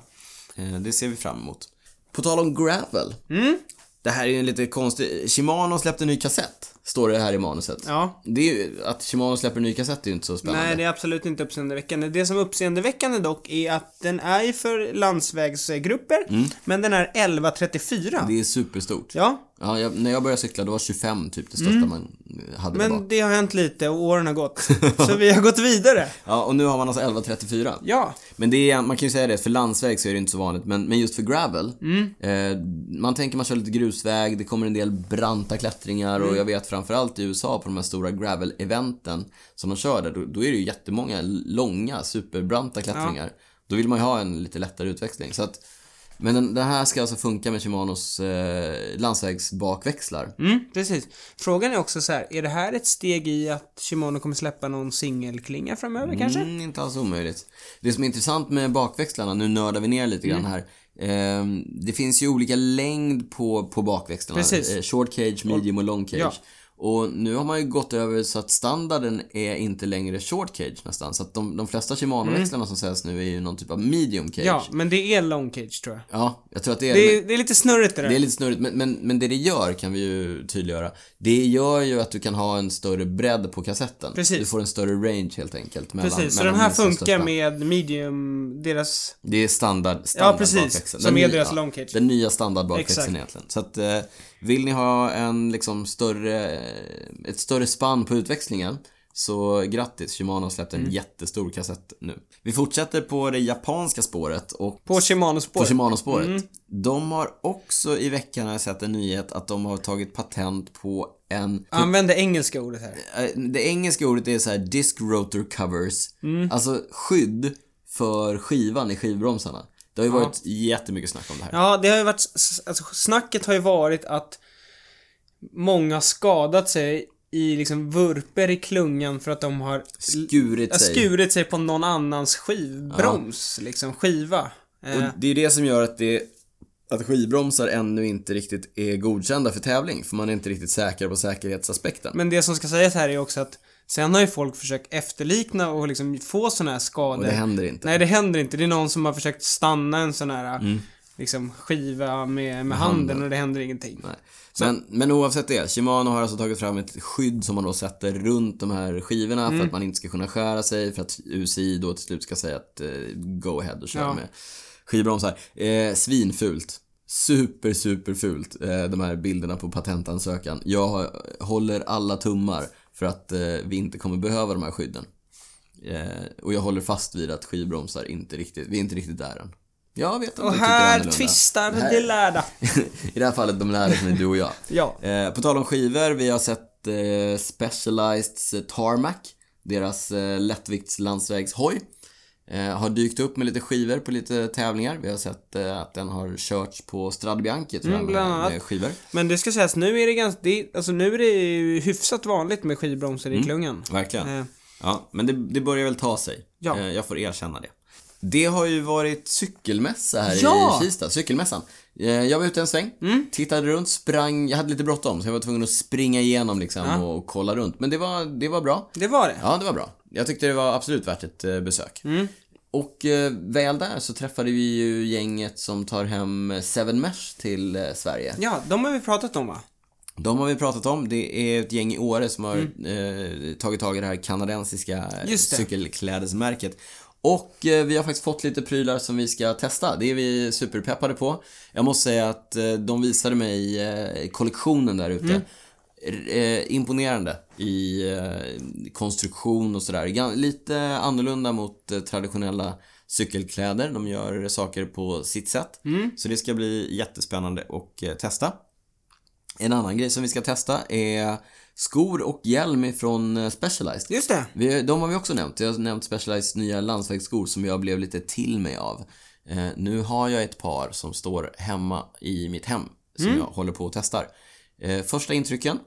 Det ser vi fram emot. På tal om gravel. Mm. Det här är ju en lite konstig... Shimano släppte en ny kassett, står det här i manuset. Ja. Det är ju, att Shimano släpper en ny kassett är ju inte så spännande. Nej, det är absolut inte uppseendeväckande. Det som är uppseendeväckande dock är att den är ju för landsvägsgrupper, men den är 1134. Mm. Det är superstort. Ja, Ja, jag, när jag började cykla, då var 25 typ det största man hade det var. Mm. men det har hänt lite och åren har gått. så vi har gått vidare. Ja, och nu har man alltså 1134. Ja. Men det är, man kan ju säga det, för landsväg så är det inte så vanligt, men, men just för gravel. Mm. Eh, man tänker man kör lite grusväg, det kommer en del branta klättringar Mm. och jag vet framförallt i USA på de här stora gravel-eventen som de kör där, då, då är det ju jättemånga långa, superbranta klättringar. Då vill man ju ha en lite lättare utväxling. Så att, men den, den här ska alltså funka med Shimanos eh, landsvägsbakväxlar. Mm, precis. Frågan är också så här, är det här ett steg i att Shimano kommer släppa någon singelklinga framöver kanske? Mm, inte alls omöjligt. Det som är intressant med bakväxlarna, nu nördar vi ner lite grann Mm. här. Ehm, det finns ju olika längd på, på bakväxlarna. Precis. Eh, short cage, medium och long cage. Ja. Och nu har man ju gått över så att standarden är inte längre short cage nästan. Så att de, de flesta Shimano-växlarna som säljs nu är ju någon typ av medium cage. Mm. Ja, men det är long cage tror jag. Ja, jag tror att det är Det är, det är lite snurrigt det där. det är lite snurrigt, men, men, men det det gör kan vi ju tydliggöra. Det gör ju att du kan ha en större bredd på kassetten. Precis. Du får en större range helt enkelt. Mellan, Precis, så mellan den här funkar största. med medium, deras... Det är standard, standard Ja, precis. bakväxeln. Som Den är nya- deras long cage. Den nya standardbakväxeln Exakt. egentligen. Så att, eh, vill ni ha en liksom större, ett större spann på utväxlingen så grattis, Shimano har släppt en Mm. jättestor kassett nu. Vi fortsätter på det japanska spåret och På Shimano-spår. på Shimano-spåret. Mm. De har också i veckan har jag sett en nyhet att de har tagit patent på en Använd det engelska ordet här. Eh, Det engelska ordet är så här disc rotor covers. Mm. Alltså skydd för skivan i skivbromsarna. Det har ju varit jättemycket snack om det här. Ja, det har ju varit... Alltså, snacket har ju varit att många skadat sig i liksom vurper i klungan för att de har Skurit ja, sig. skurit sig på någon annans skivbroms, liksom skiva. Eh, Och det är det som gör att det att skivbromsar ännu inte riktigt är godkända för tävling, för man är inte riktigt säker på säkerhetsaspekten. Men det som ska sägas här är också att sen har ju folk försökt efterlikna och liksom få såna här skador. Och det händer inte. Nej, det händer inte. Det är någon som har försökt stanna en sån här Mm. liksom skiva med, med handen och det händer ingenting. Nej. Men, men oavsett det, Shimano har alltså tagit fram ett skydd som man då sätter runt de här skivorna Mm. för att man inte ska kunna skära sig, för att UCI då till slut ska säga att eh, go ahead och kör Ja. med skivbromsar. Eh, svinfult. Super, super fult. Eh, de här bilderna på patentansökan. Jag håller alla tummar för att eh, vi inte kommer behöva de här skydden. Eh, och jag håller fast vid att skivbromsar inte riktigt, vi är inte riktigt där än. Jag vet att Och här tvistar Det här- de lärda. I det här fallet de lärare som är du och jag. Ja. Eh, på tal om skivor, vi har sett eh, Specializeds Tarmac, deras eh, lättviktslandsvägshoj. Eh, har dykt upp med lite skivor på lite tävlingar. Vi har sett eh, att den har körts på Strade Bianchi tror jag, Mm, bland med, med skivor. Men det ska sägas, nu är det ganska, det, alltså nu är det hyfsat vanligt med skivbromsar i klungan. Verkligen. Eh, Ja, men det, det börjar väl ta sig. Ja. Eh, jag får erkänna det. Det har ju varit cykelmässa här Ja! i Kista, cykelmässan. Eh, Jag var ute en sväng, tittade runt, sprang, jag hade lite bråttom så jag var tvungen att springa igenom liksom Ja. och kolla runt. Men det var, det var bra. det var det. Ja, det var bra. Jag tyckte det var absolut värt ett eh, besök. Och eh, väl där så träffade vi ju gänget som tar hem Seven Mesh till eh, Sverige. Ja, de har vi pratat om va? De har vi pratat om. Det är ett gäng i Åre som har eh, tagit tag i det här kanadensiska Mm. Det. cykelklädesmärket. Och eh, vi har faktiskt fått lite prylar som vi ska testa. Det är vi superpeppade på. Jag måste säga att eh, de visade mig kollektionen där ute. Mm. Imponerande i eh, konstruktion och sådär. Lite annorlunda mot eh, traditionella cykelkläder. De gör saker på sitt sätt. Mm. Så det ska bli jättespännande att eh, testa. En annan grej som vi ska testa är skor och hjälm från eh, Specialized. Just det. Vi, de har vi också nämnt. Jag har nämnt Specialized nya landsvägsskor som jag blev lite till mig av. Eh, nu har jag ett par som står hemma i mitt hem som jag håller på och testar. Eh, första intrycken, mm,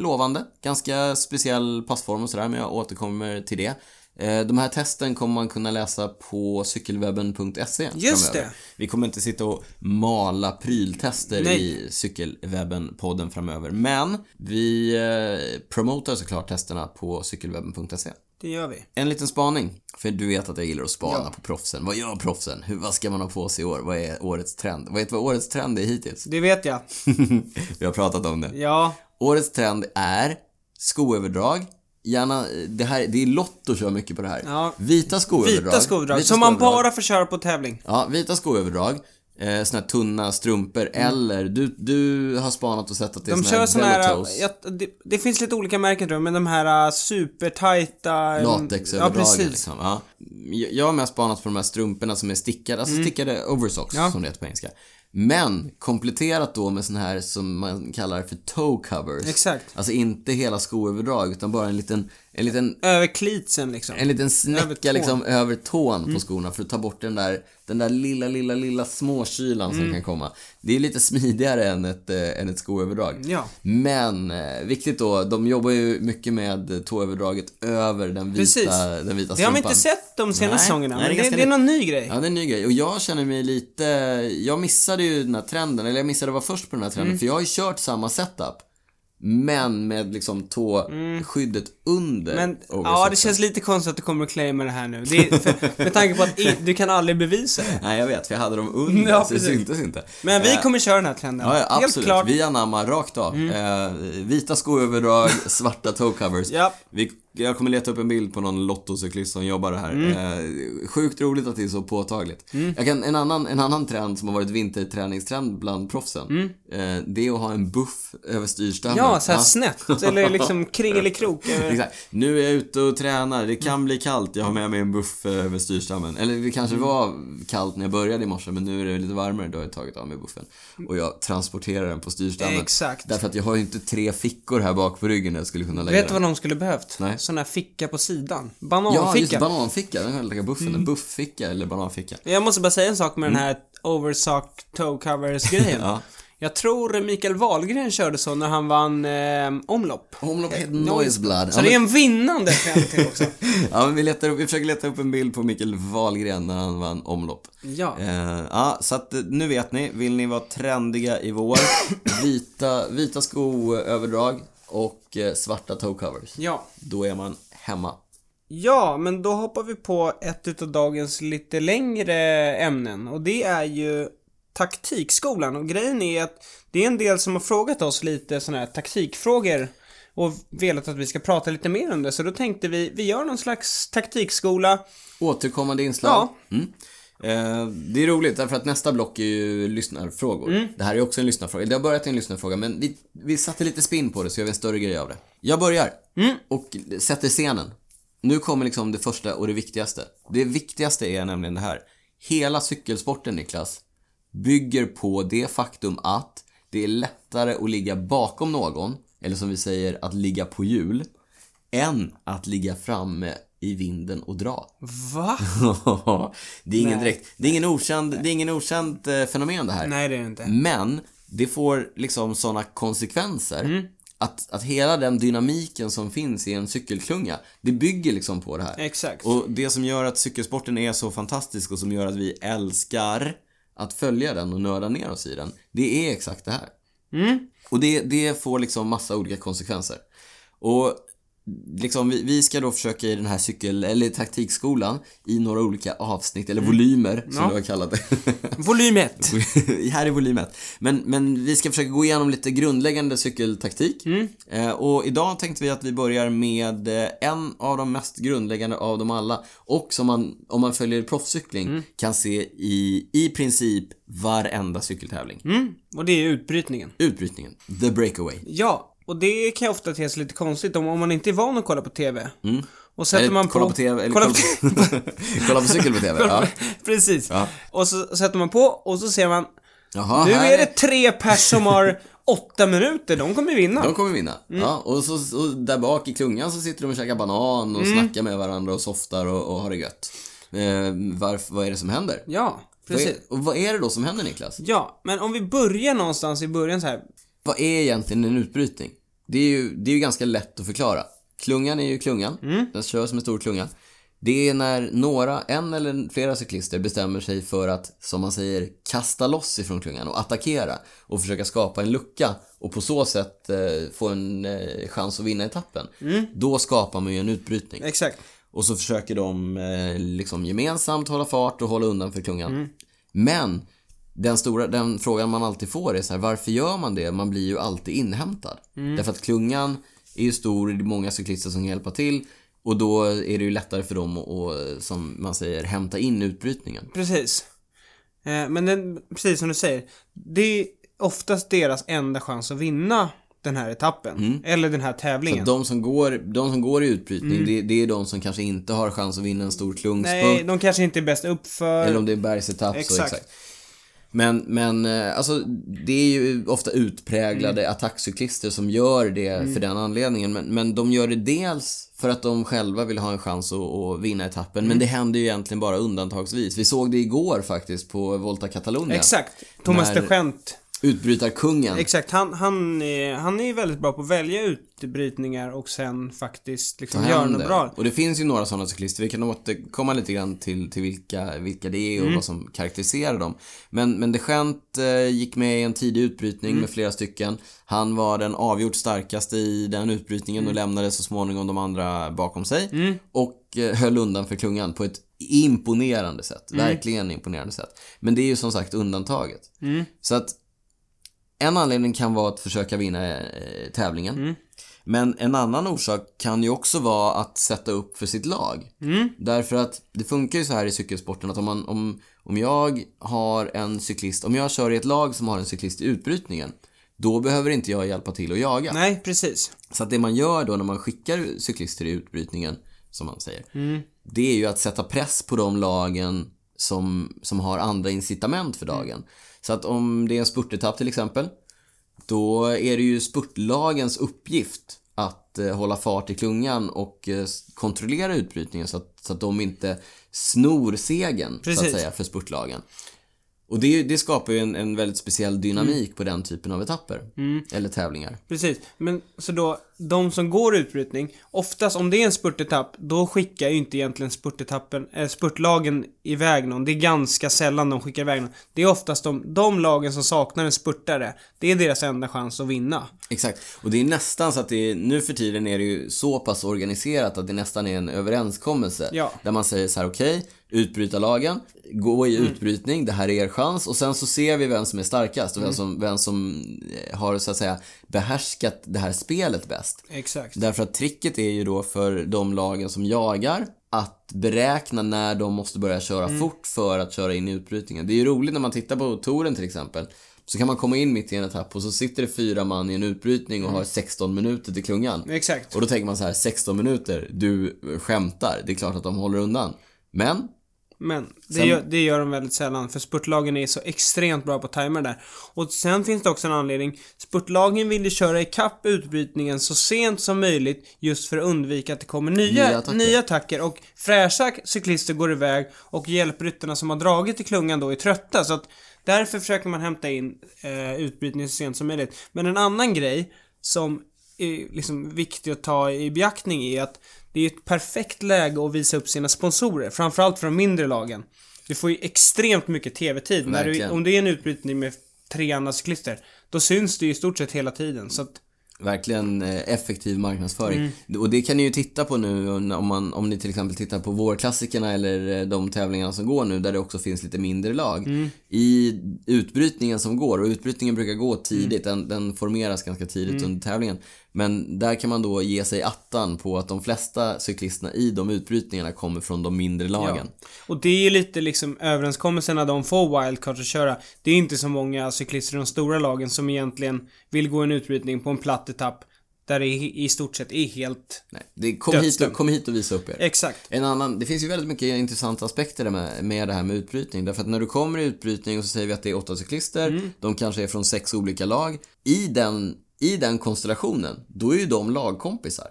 lovande. Ganska speciell passform och sådär, men jag återkommer till det. Eh, de här testen kommer man kunna läsa på cykelwebben.se Just framöver. det. Vi kommer inte sitta och mala pryltester Nej. i cykelwebben-podden framöver. Men vi eh, promotar såklart testerna på cykelwebben.se. Det gör vi. En liten spaning. För du vet att jag gillar att spana på proffsen. Vad gör proffsen? Hur, vad ska man ha på sig i år? Vad är årets trend? Vet du vad årets trend är hittills? Det vet jag. Vi har pratat om det. Ja. Årets trend är skoöverdrag. Gärna, det här, det är Lotto kör mycket på det här. Ja. Vita skoöverdrag. Vita skoöverdrag. Som man bara får köra på tävling. Ja, vita skoöverdrag. Eh, såna här tunna strumpor. Eller, du, du har spanat och sett att det är Mm. De såna kör såna här, ja, det, det finns lite olika märken tror jag, men de här uh, supertajta... um, Latexöverdragen Ja, precis. liksom. Ja. Jag- har mest spanat på de här strumporna som är stickade, alltså stickade oversocks Mm. Ja. som det heter på engelska. Men kompletterat då med sån här som man kallar för toe covers. Exakt. Alltså inte hela skoöverdrag utan bara en liten, en liten Över klitsen liksom. en liten Över snäcka tån. liksom över tån Mm. på skorna för att ta bort den där, den där lilla, lilla, lilla småkylan Mm. som kan komma. Det är lite smidigare än ett, eh, än ett skoöverdrag. Ja. Men, eh, viktigt då, de jobbar ju mycket med tåöverdraget över den vita, Precis. den vita Det har vi strumpan. inte sett de senaste säsongerna, det men det, ganska det är någon ny grej. Ja, det är en ny grej. Och jag känner mig lite... Jag missade ju den här trenden, eller jag missade att vara först på den här trenden. Mm. För jag har ju kört samma setup. Men med liksom tåskyddet under Mm. Men, ja, det känns lite konstigt att du kommer att claima det här nu. Det är, för, med tanke på att i, du kan aldrig bevisa det. Nej, jag vet, för jag hade dem under, Ja, så det syntes inte. Men vi Eh, kommer köra den här trenden. Ja, ja Helt absolut. klart. Mm. Vi anammar rakt av. Eh, vita skoöverdrag, svarta toe covers. Ja. Vi, jag kommer leta upp en bild på någon lottocyklist som jobbar här. Mm. Eh, sjukt roligt att det är så påtagligt. Jag kan, en, annan, en annan trend som har varit vinterträningstrend bland proffsen. Eh, det är att ha en buff över styrstammen. Mm. Ja, så här Ja. snett. Eller liksom kringelikrok. Exakt. Nu är jag ute och tränar, det kan bli kallt, jag har med mig en buff eh, över styrstammen. Eller det kanske Mm. var kallt när jag började i morse, men nu är det lite varmare, då har jag tagit av mig buffen. Och jag transporterar den på styrstammen. Exakt. Därför att jag har ju inte tre fickor här bak på ryggen där jag skulle kunna lägga Vet du vad de skulle behövt? Nej. Sån här ficka på sidan. Ja, Bananficka. just bananficka, den jag lägga buffen. Mm. Buffficka eller bananficka. Jag måste bara säga en sak med den här oversock toe covers grejen. Ja. Jag tror Mikael Wahlgren körde så när han vann eh, omlopp. Omlopp heter Noiseblad. Så det är en vinnande till också. Ja, men vi, letar vi försöker leta upp en bild på Mikael Wahlgren när han vann omlopp. Ja. Eh, ja, så att eh, nu vet ni. Vill ni vara trendiga i vår, vita, vita skoöverdrag och eh, svarta toe covers. Ja. Då är man hemma. Ja, men då hoppar vi på ett utav dagens lite längre ämnen och det är ju taktikskolan och grejen är att det är en del som har frågat oss lite sådana här taktikfrågor och velat att vi ska prata lite mer om det så då tänkte vi, vi gör någon slags taktikskola. Återkommande inslag. Ja. Mm. Eh, det är roligt därför att nästa block är ju lyssnarfrågor. Mm. Det här är också en lyssnarfråga. Det har börjat i en lyssnarfråga men vi, vi satte lite spin på det så gör vi en större grej av det. Jag börjar Mm. och sätter scenen. Nu kommer liksom det första och det viktigaste. Det viktigaste är nämligen det här. Hela cykelsporten Niklas bygger på det faktum att det är lättare att ligga bakom någon, eller som vi säger att ligga på hjul, än att ligga framme i vinden och dra. Va? det är ingen Nej. direkt, det är ingen okänd, det är ingen okänt eh, fenomen det här. Nej, det är det inte. Men det får liksom sådana konsekvenser Mm. att, att hela den dynamiken som finns i en cykelklunga, det bygger liksom på det här. Exakt. Och det som gör att cykelsporten är så fantastisk och som gör att vi älskar att följa den och nörda ner oss i den, det är exakt det här. Mm. Och det, det får liksom massa olika konsekvenser. Och liksom, vi, vi ska då försöka i den här cykel, eller taktikskolan, i några olika avsnitt, eller volymer, som Ja. du har kallat det. Volym 1. här är volym ett. Men, men vi ska försöka gå igenom lite grundläggande cykeltaktik. Mm. Eh, och idag tänkte vi att vi börjar med eh, en av de mest grundläggande av dem alla. Och som man, om man följer proffscykling, Mm. kan se i, i princip varenda cykeltävling. Mm, och det är utbrytningen. Utbrytningen, the breakaway. Ja, och det kan ju ofta te sig lite konstigt om, om man inte är van att kolla på TV. Och sätter Eller man kolla på... på TV, eller kolla kolla, på, på, kolla på cykel på TV. Ja. Precis. Ja. Och så sätter man på och så ser man, Jaha, nu är det tre pers som har åtta minuter, de kommer vinna. De kommer vinna. Mm. Ja, och så och där bak i klungan så sitter de och käkar banan och Mm. snackar med varandra och softar och, och har det gött. Eh, varf, vad är det som händer? Ja, Vad är, precis. och vad är det då som händer Niklas? Ja, men om vi börjar någonstans i början så här. Vad är egentligen en utbrytning? Det är ju, det är ju ganska lätt att förklara. Klungan är ju klungan. Mm. Den körs med stor klunga. Det är när några, en eller flera cyklister bestämmer sig för att, som man säger, kasta loss ifrån klungan och attackera och försöka skapa en lucka och på så sätt eh, få en eh, chans att vinna etappen. Mm. Då skapar man ju en utbrytning. Exakt. Och så försöker de eh, liksom gemensamt hålla fart och hålla undan för klungan. Mm. Men den, stora, den frågan man alltid får är så här, varför gör man det? Man blir ju alltid inhämtad. Mm. Därför att klungan är ju stor, det är många cyklister som kan hjälpa till och då är det ju lättare för dem att, som man säger, hämta in utbrytningen. Precis. Eh, men den, precis som du säger, det är oftast deras enda chans att vinna den här etappen. Eller den här tävlingen. De som går, de som går i utbrytning, det, det är de som kanske inte har chans att vinna en stor klungspunkt. Nej, de kanske inte är bäst uppför. Eller om det är bergsetapp så Exakt. Men, men eh, alltså det är ju ofta utpräglade Mm. attackcyklister som gör det för den anledningen. Men, men de gör det dels för att de själva vill ha en chans att, att vinna etappen. Mm. Men det händer ju egentligen bara undantagsvis. Vi såg det igår faktiskt på Volta Catalunya. Exakt. Thomas När- de Gent. Utbrytarkungen. Exakt, han, han, är, han är väldigt bra på att välja utbrytningar och sen faktiskt liksom göra något bra. Och det finns ju några sådana cyklister. Vi kan återkomma lite grann till, till vilka, vilka det är och Mm. vad som karaktäriserar dem. Men, men de Gent eh, gick med i en tidig utbrytning Mm. med flera stycken. Han var den avgjort starkaste i den utbrytningen Mm. och lämnade så småningom de andra bakom sig. Och eh, höll undan för klungan på ett imponerande sätt. Mm. Verkligen imponerande sätt. Men det är ju som sagt undantaget. Mm. Så att en anledning kan vara att försöka vinna eh, tävlingen. Mm. Men en annan orsak kan ju också vara att sätta upp för sitt lag. Mm. Därför att det funkar ju så här i cykelsporten att om, man, om, om jag har en cyklist, om jag kör i ett lag som har en cyklist i utbrytningen, då behöver inte jag hjälpa till att jaga. Nej, precis. Så att det man gör då när man skickar cyklister i utbrytningen, som man säger, Mm. det är ju att sätta press på de lagen som, som har andra incitament för dagen. Så att om det är en spurtetapp till exempel, då är det ju spurtlagens uppgift att eh, hålla fart i klungan och eh, kontrollera utbrytningen så att, så att de inte snor segern, så att säga, för spurtlagen. Och det, det skapar ju en, en väldigt speciell dynamik på den typen av etapper. Eller tävlingar. Precis. Men så då, de som går utbrytning, oftast om det är en spurtetapp, då skickar ju inte egentligen spurtetappen, äh, spurtlagen iväg någon. Det är ganska sällan de skickar iväg någon. Det är oftast de, de lagen som saknar en spurtare. Det är deras enda chans att vinna. Exakt. Och det är nästan så att det är, nu för tiden är det ju så pass organiserat att det nästan är en överenskommelse. Ja. Där man säger så här: okej, utbrytarlagen, gå i utbrytning, det här är er chans. Och sen så ser vi vem som är starkast och vem som, vem som eh, har så att säga behärskat det här spelet bäst. Exakt. Därför att tricket är ju då för de lagen som jagar att beräkna när de måste börja köra fort för att köra in i utbrytningen. Det är ju roligt när man tittar på touren till exempel. Så kan man komma in mitt i en etapp och så sitter det fyra man i en utbrytning och har 16 minuter till klungan. Exakt. Och då tänker man så här, 16 minuter, du skämtar. Det är klart att de håller undan. Men, Men det, Sen- gör, det gör de väldigt sällan, för spurtlagen är så extremt bra på timer där. Och sen finns det också en anledning. Spurtlagen vill ju köra ikapp utbrytningen så sent som möjligt, just för att undvika att det kommer nya, Nya nya, attacker. attacker. Och fräscha cyklister går iväg och hjälpryttarna som har dragit i klungan då är trötta. Så att därför försöker man hämta in eh, utbrytningen så sent som möjligt. Men en annan grej som är liksom viktig att ta i beaktning är att det är ett perfekt läge att visa upp sina sponsorer, framförallt för de mindre lagen. Du får ju extremt mycket TV-tid. När du, Verkligen. om det är en utbrytning med tre andra cyklister, då syns det ju i stort sett hela tiden. Så att, verkligen eh, effektiv marknadsföring. Mm. Och det kan ni ju titta på nu om, man, om ni till exempel tittar på vårklassikerna eller eh, de tävlingarna som går nu där det också finns lite mindre lag. Mm. I utbrytningen som går, och utbrytningen brukar gå tidigt, Mm. den, den formeras ganska tidigt under tävlingen. Men där kan man då ge sig attan på att de flesta cyklisterna i de utbrytningarna kommer från de mindre lagen. Och det är ju lite liksom överenskommelsen när de får wildcard att köra. Det är inte så många cyklister i de stora lagen som egentligen vill gå en utbrytning på en platt etapp där det i stort sett är helt... Nej, det, kom, hit och, kom hit och visa upp er. Exakt. En annan, det finns ju väldigt mycket intressanta aspekter med, med det här med utbrytning. Därför att när du kommer i utbrytning och så säger vi att det är åtta cyklister, Mm. de kanske är från sex olika lag. I den, I den konstellationen, då är ju de lagkompisar.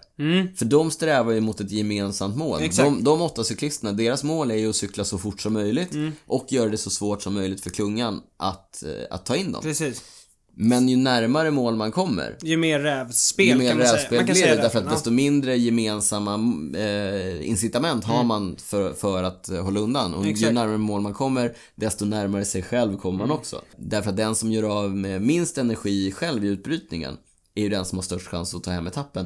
För de strävar ju mot ett gemensamt mål. Mm. Exakt. De, de åtta cyklisterna, deras mål är ju att cykla så fort som möjligt Mm. och göra det så svårt som möjligt för klungan att, eh, att ta in dem. Precis. Men ju närmare mål man kommer, Ju mer rävspel ju mer kan man säga. rävspel Man kan blir säga det därför att desto mindre gemensamma eh, incitament har man för, för att eh, hålla undan. Och ju Mm. Exakt. Mm. närmare mål man kommer, desto närmare sig själv kommer man också. Därför att den som gör av med minst energi själv i utbrytningen är ju den som har störst chans att ta hem etappen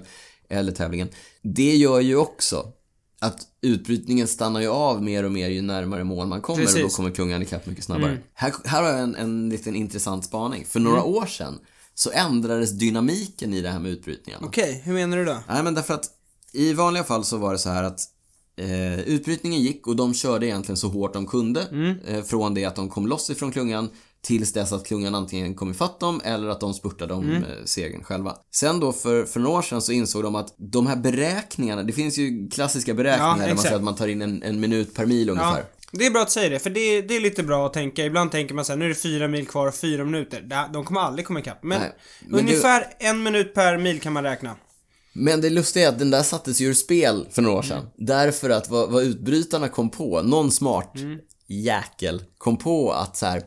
eller tävlingen. Det gör ju också att utbrytningen stannar ju av mer och mer ju närmare mål man kommer och då Precis. kommer klungan ikapp mycket snabbare. Mm. Här, här har jag en, en liten intressant spaning. För några år sedan så ändrades dynamiken i det här med utbrytningarna. Okej, hur menar du då? Nej men därför att i vanliga fall så var det så här att eh, utbrytningen gick och de körde egentligen så hårt de kunde eh, från det att de kom loss ifrån klungan tills dess att klungan antingen kom ifatt dem eller att de spurtade om eh, segern själva. Sen då för, för några år sedan så insåg de att de här beräkningarna, det finns ju klassiska beräkningar där man säger att man tar in en, en minut per mil ungefär. Ja, det är bra att säga det, för det, det är lite bra att tänka. Ibland tänker man så här, nu är det fyra mil kvar och fyra minuter. Det- De kommer aldrig komma ikapp. Men, Nej, men ungefär en minut per mil kan man räkna. Men det lustiga är att den där sattes ju ur spel för några år sedan. Därför att vad, vad utbrytarna kom på, någon smart jäkel kom på att så här,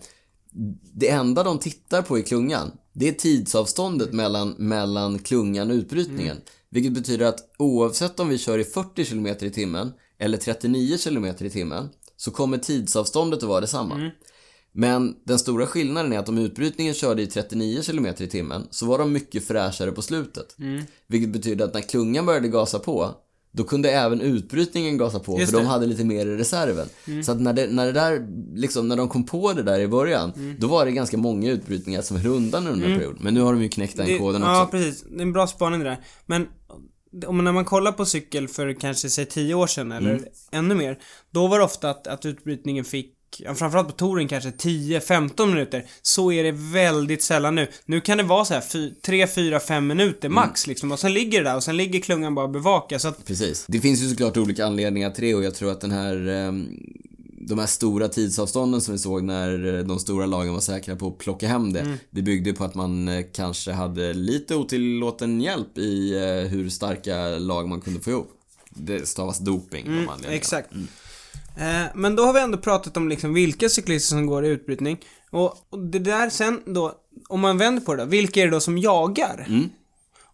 det enda de tittar på i klungan, det är tidsavståndet mellan, mellan klungan och utbrytningen. Vilket betyder att oavsett om vi kör i 40 km i timmen eller 39 km i timmen så kommer tidsavståndet att vara detsamma. Men den stora skillnaden är att om utbrytningen körde i 39 km i timmen så var de mycket fräschare på slutet. Mm. Vilket betyder att när klungan började gasa på då kunde även utbrytningen gasa på Just för de det. Mm. hade lite mer i reserven. Så att när det, när det där, liksom när de kom på det där i början, Mm. då var det ganska många utbrytningar som höll undan under en period. Men nu har de ju knäckt den Det, koden ja, också. precis. Det är en bra spaning det där. Men om när man kollar på cykel för kanske, säg 10 år sedan eller Mm. ännu mer. Då var det ofta att, att utbrytningen fick Ja, framförallt på touren kanske 10-15 minuter. Så är det väldigt sällan nu. Nu kan det vara så här 3, 4, 5 minuter Mm. max liksom. Och sen ligger det där och sen ligger klungan bara och bevakar. Så att, Precis. Det finns ju såklart olika anledningar till det och jag tror att den här ehm, de här stora tidsavstånden som vi såg när eh, de stora lagen var säkra på att plocka hem det. Mm. Det byggde på att man eh, kanske hade lite otillåten hjälp i eh, hur starka lag man kunde få ihop. Det stavas doping mm. Exakt. Eh, men då har vi ändå pratat om liksom vilka cyklister som går i utbrytning. Och, det där sen då, om man vänder på det då, vilka är det då som jagar? Mm.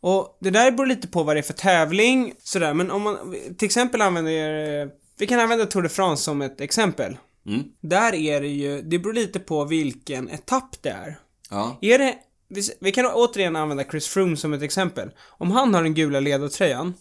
Och det där beror lite på vad det är för tävling, sådär. Men om man till exempel använder, eh, vi kan använda Tour de France som ett exempel. Mm. Där är det ju, det beror lite på vilken etapp det är. Ja. Är det, vi- vi kan återigen använda Chris Froome som ett exempel. Om han har den gula ledartröjan,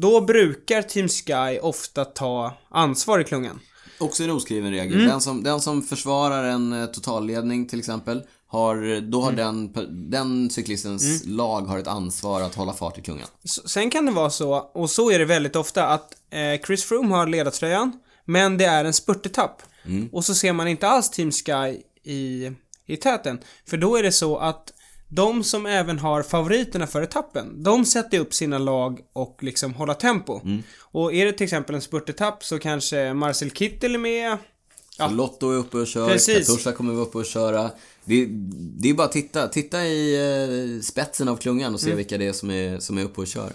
då brukar Team Sky ofta ta ansvar i klungan. Också en oskriven regel. Mm. Den, som, den som försvarar en eh, totalledning till exempel, har, då Mm. har den, den cyklistens lag har ett ansvar att hålla fart i klungan. Sen kan det vara så, och så är det väldigt ofta, att eh, Chris Froome har ledartröjan, men det är en spurtetapp. Och så ser man inte alls Team Sky i, i täten. För då är det så att de som även har favoriterna för etappen, de sätter upp sina lag och liksom håller tempo. Och är det till exempel en spurtetapp så kanske Marcel Kittel är med. Så Lotto är uppe och kör. Katusha kommer vara uppe och köra. Det, det är bara att titta, titta i eh, spetsen av klungan och se Mm. vilka det är som, är som är uppe och kör.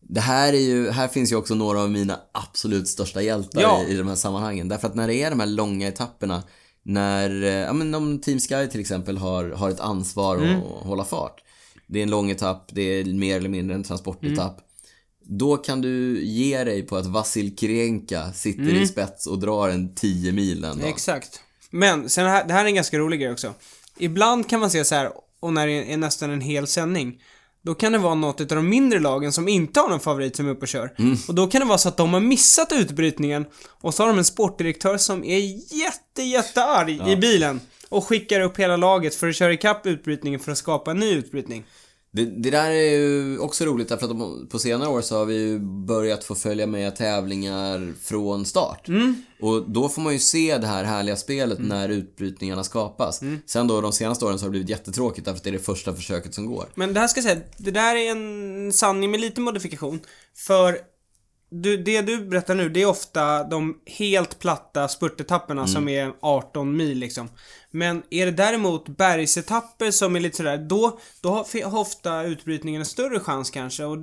Det här är ju, här finns ju också några av mina absolut största hjältar Ja. i, i de här sammanhangen. Därför att när det är de här långa etapperna, när, eh, ja men om Team Sky till exempel har, har ett ansvar Mm. att hålla fart. Det är en lång etapp, det är mer eller mindre en transportetapp. Mm. Då kan du ge dig på att Vasil Kirenka sitter Mm. i spets och drar en 10 mil den dagen. Exakt. Men, sen här, det här är en ganska rolig grej också. Ibland kan man se så här, och när det är nästan en hel sändning, då kan det vara något av de mindre lagen som inte har någon favorit som är uppe och kör. Och då kan det vara så att de har missat utbrytningen och så har de en sportdirektör som är jätte, jättearg i bilen och skickar upp hela laget för att köra ikapp utbrytningen för att skapa en ny utbrytning. Det, det där är ju också roligt därför att de, på senare år så har vi ju börjat få följa med tävlingar från start. Och då får man ju se det här härliga spelet när utbrytningarna skapas. Sen då de senaste åren så har det blivit jättetråkigt därför att det är det första försöket som går. Men det här ska jag säga, det där är en sanning med lite modifikation. För du, det du berättar nu, det är ofta de helt platta spurtetapperna som är 18 mil liksom. Men är det däremot bergsetapper som är lite sådär, då, då har, har ofta utbrytningen en större chans kanske. Och,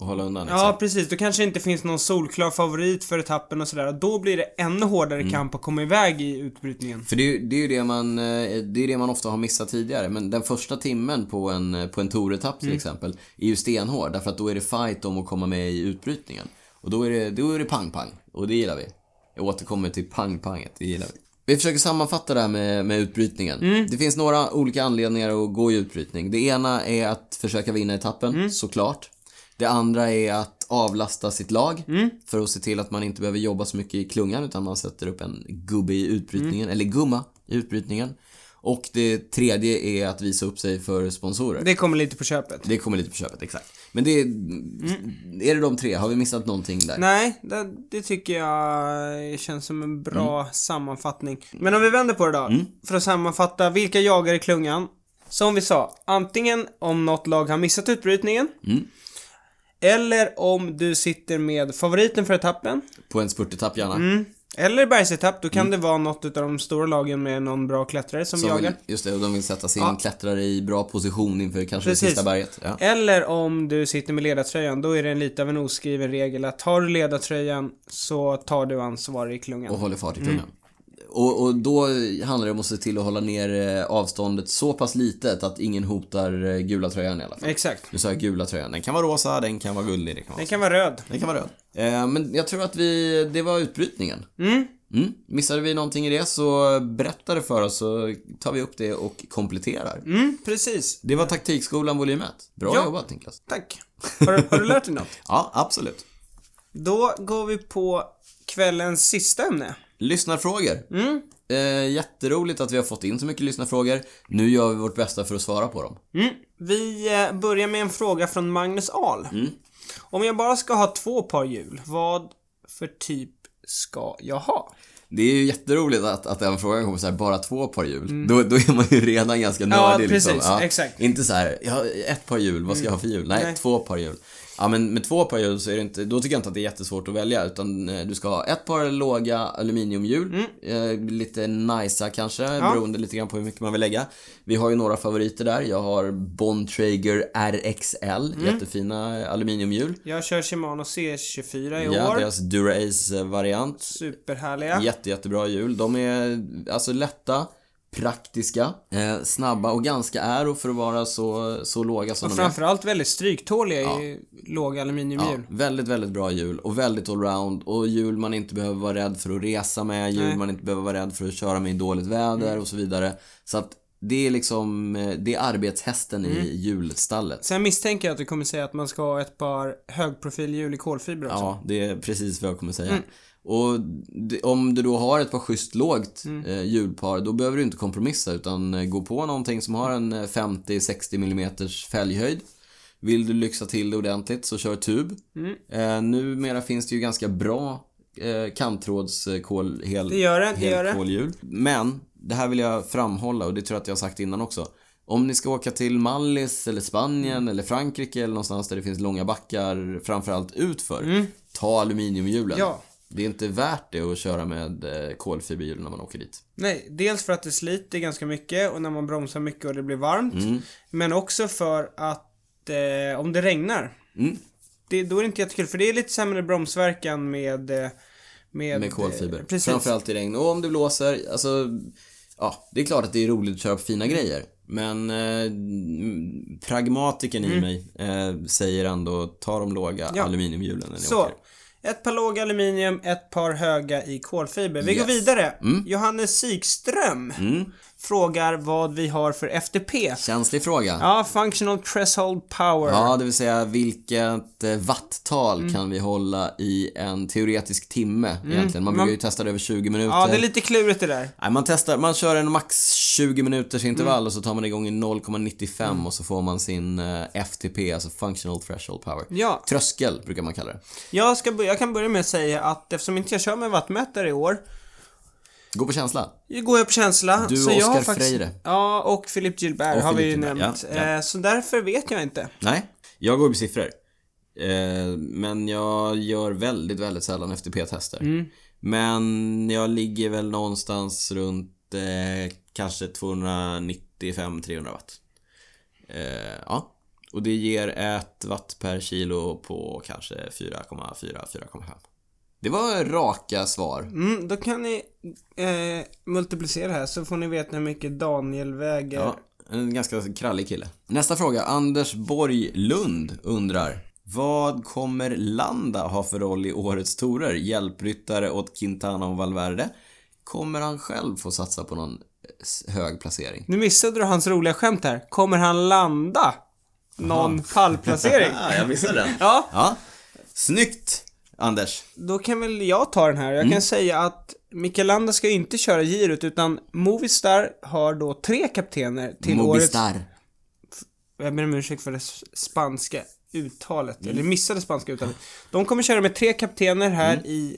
Och hålla undan ja, exakt. precis. Då kanske det inte finns någon solklar favorit för etappen och sådär. Då blir det ännu hårdare kamp att komma iväg i utbrytningen. För det, är det är ju det man, eh, det är det man ofta har missat tidigare. Men den första timmen på en, på en touretapp till exempel är ju stenhård. Därför att då är det fight om att komma med i utbrytningen. Och då är det, då är det pang-pang. Och det gillar vi. Jag återkommer till pang-panget, det gillar vi. Vi försöker sammanfatta det här med, med utbrytningen. Det finns några olika anledningar att gå i utbrytning. Det ena är att försöka vinna etappen, såklart. Det andra är att avlasta sitt lag för att se till att man inte behöver jobba så mycket i klungan utan man sätter upp en gubbe i utbrytningen, eller gumma i utbrytningen. Och det tredje är att visa upp sig för sponsorer. Det kommer lite på köpet. Det kommer lite på köpet, exakt. Men det är, är det de tre? Har vi missat någonting där? Nej, det, det tycker jag känns som en bra sammanfattning. Men om vi vänder på det då. För att sammanfatta, vilka jagar i klungan? Som vi sa, antingen om något lag har missat utbrytningen. Eller om du sitter med favoriten för etappen. På en spurtetapp gärna. Mm. Eller bergsetapp, då kan det vara något av de stora lagen med någon bra klättrare som, Som jagar. vill, just det, och de vill sätta sin Ja. klättrare i bra position inför kanske Precis. det sista berget. Ja. Eller om du sitter med ledartröjan, då är det en lite av en oskriven regel att tar du ledartröjan så tar du ansvar i klungan. Och håller fart i klungan. Och, och då handlar det om att se till att hålla ner eh, avståndet så pass litet att ingen hotar eh, gula tröjan i alla fall. Exakt. Nu sa jag gula tröjan. Den kan vara rosa, den kan vara guldig, det kan vara Den kan vara röd. Den kan vara röd. Eh, men jag tror att vi, det var utbrytningen. Mm. Mm. Missade vi någonting i det så berätta det för oss så tar vi upp det och kompletterar. Mm, precis. Det var taktikskolan volym 1. Bra Ja. jobbat Niklas. Tack. Har, du- har du lärt dig något? Ja, absolut. Då går vi på kvällens sista ämne. Lyssnarfrågor. Mm. Eh, jätteroligt att vi har fått in så mycket lyssnarfrågor. Nu gör vi vårt bästa för att svara på dem. Mm. Vi eh, börjar med en fråga från Magnus Ahl. Om jag bara ska ha två par hjul, vad för typ ska jag ha? Det är ju jätteroligt att, att den frågan kommer så här, bara två par hjul. Då, då är man ju redan ganska Mm. Ja, nördig liksom. precis. Exakt. Inte så här, jag har ett par hjul, vad ska jag ha för hjul? Nej, Nej. två par hjul. Ja, men med två par hjul så är det inte, då tycker jag inte att det är jättesvårt att välja, utan eh, du ska ha ett par låga aluminiumhjul, eh, lite nicea kanske, beroende lite grann på hur mycket man vill lägga. Vi har ju några favoriter där. Jag har Bontrager RXL, jättefina aluminiumhjul. Jag kör Shimano C24 i Ja, år. deras Dura-Ace-variant. Superhärliga. Jätte, jättebra hjul. De är alltså lätta, praktiska, eh, snabba och ganska äro för att vara så, så låga som Och de är. framförallt väldigt stryktåliga i låga aluminiumhjul. Ja, väldigt, väldigt bra hjul och väldigt allround och hjul man inte behöver vara rädd för att resa med, hjul Nej. man inte behöver vara rädd för att köra med i dåligt väder och så vidare. Så att det är liksom, eh, det är arbetshästen i hjulstallet. Sen misstänker jag att du kommer säga att man ska ha ett par högprofilhjul i kolfiber också. Ja, det är precis vad jag kommer säga. Och det, om du då har ett par schysst lågt eh, hjulpar, då behöver du inte kompromissa utan eh, gå på någonting som har en eh, 50-60 mm fälghöjd. Vill du lyxa till det ordentligt så kör tub. Eh, numera finns det ju ganska bra eh, eh, hel, Det gör det, det gör det. Men, det här vill jag framhålla och det tror jag att jag har sagt innan också. Om ni ska åka till Mallis eller Spanien Mm. eller Frankrike eller någonstans där det finns långa backar, framförallt utför. Ta aluminiumhjulen. Mm. Ja. Det är inte värt det att köra med eh, kolfiberhjul när man åker dit. Nej, dels för att det sliter ganska mycket och när man bromsar mycket och det blir varmt. Mm. Men också för att eh, om det regnar, Mm. det, då är det inte jättekul för det är lite sämre bromsverkan med eh, med, Med kolfiber. eh, Precis. Framförallt i regn. Och om det blåser, alltså... Ja, det är klart att det är roligt att köra på fina grejer. Men eh, mm, pragmatiken i mig eh, säger ändå ta de låga Mm. Ja. aluminiumhjulen när ni Så. åker. Ett par låga aluminium, ett par höga i kolfiber. Vi går Yes. vidare. Johannes Sykström Mm. Frågar vad vi har för FTP. Känslig fråga. Ja, Functional Threshold Power. Ja, det vill säga vilket eh, watttal Mm. kan vi hålla i en teoretisk timme egentligen? Man brukar ju testa det över 20 minuter. Ja, det är lite klurigt det där. Nej, man testar, man kör en max 20 minuters intervall och så tar man igång i 0,95 och så får man sin eh, FTP, alltså Functional Threshold Power. Ja, Tröskel brukar man kalla det. jag, ska, jag kan börja med att säga att eftersom inte jag kör med wattmätare i år, Gå på känsla. går jag på känsla. Du så och Oscar faktiskt, Freire. Ja, och Philip Gilbert Och har vi ju Philip nämnt. ja, ja. Eh, Så därför vet jag inte. Nej, jag går på siffror. Eh, men jag gör väldigt, väldigt sällan FTP-tester. Mm. Men jag ligger väl någonstans runt eh, kanske 295-300 watt. Ja. Och det ger ett watt per kilo på kanske 4,4-4,5. Det var raka svar. Mm, då kan ni eh, multiplicera här så får ni veta hur mycket Daniel väger. Ja, en ganska krallig kille. Nästa fråga. Anders Borg Lund undrar. Vad kommer Landa ha för roll i årets torer? Hjälpryttare åt Quintana och Valverde? Kommer han själv få satsa på någon eh, hög placering? Nu missade du hans roliga skämt här. Kommer han landa någon pallplacering? Ja, jag missade den. ja, Ja. Snyggt, Anders. då kan väl jag ta den här. Jag Mm. kan säga att Mikael Landa ska inte köra girot utan Movistar har då tre kaptener till årets... Movistar. Jag ber om ursäkt för det spanska uttalet, Mm. eller missade spanska uttalet. De kommer köra med tre kaptener här Mm. i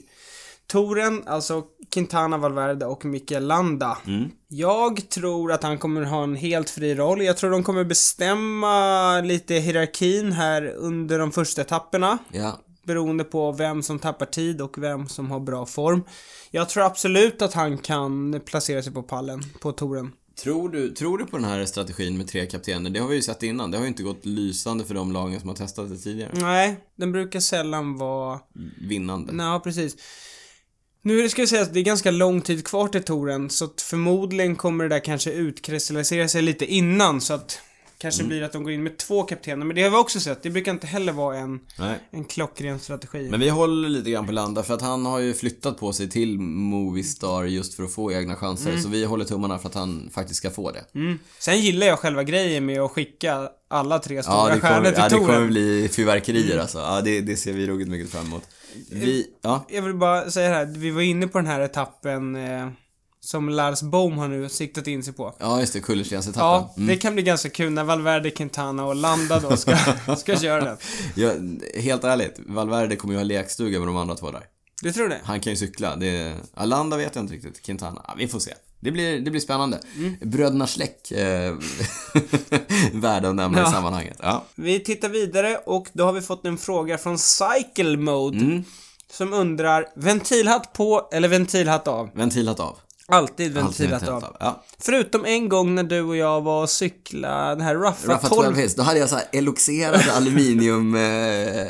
touren, alltså Quintana Valverde och Mikael Landa. Mm. Jag tror att han kommer ha en helt fri roll. Jag tror de kommer bestämma lite hierarkin här under de första etapperna. Ja. Beroende på vem som tappar tid och vem som har bra form. Jag tror absolut att han kan placera sig på pallen på touren. Tror du, tror du på den här strategin med tre kaptener? Det har vi ju sett innan. Det har ju inte gått lysande för de lagen som har testat det tidigare. Nej, den brukar sällan vara Vinnande. Nej, precis. Nu ska jag säga att det är ganska lång tid kvar till touren, så att förmodligen kommer det där kanske utkristallisera sig lite innan, så att kanske blir att de går in med två kaptener. Men det har vi också sett, det brukar inte heller vara en, Nej. en klockren strategi. Men vi håller lite grann på Landa för att han har ju flyttat på sig till Movistar just för att få egna chanser. Så vi håller tummarna för att han faktiskt ska få det. Mm. Sen gillar jag själva grejen med att skicka alla tre stora Ja, det stjärnor kommer, till ja, det kommer bli fyrverkerier alltså. Ja, det, det ser vi ruggigt mycket fram emot. Vi, ja. Jag vill bara säga det här, vi var inne på den här etappen eh, som Lars Bohm har nu siktat in sig på. Ja, just det. Kullerstensetappen. Ja, Mm. det kan bli ganska kul när Valverde, Quintana och Landa då ska, ska köra den. Ja, helt ärligt, Valverde kommer ju ha lekstuga med de andra två där. Du tror det? Han kan ju cykla. Det, Alanda vet jag inte riktigt. Quintana, ja, vi får se. Det blir, det blir spännande. Mm. Bröderna Schleck, eh, värda att nämna Ja. i sammanhanget. Ja. Vi tittar vidare och då har vi fått en fråga från Cycle Mode. Mm. Som undrar, ventilhatt på eller ventilhatt av? Ventilhatt av. Alltid ventilat av. Ja. Förutom en gång när du och jag var och cykla den här Ruffa, Raffa 12. 12 hits, då hade jag så här eloxerade aluminium eh.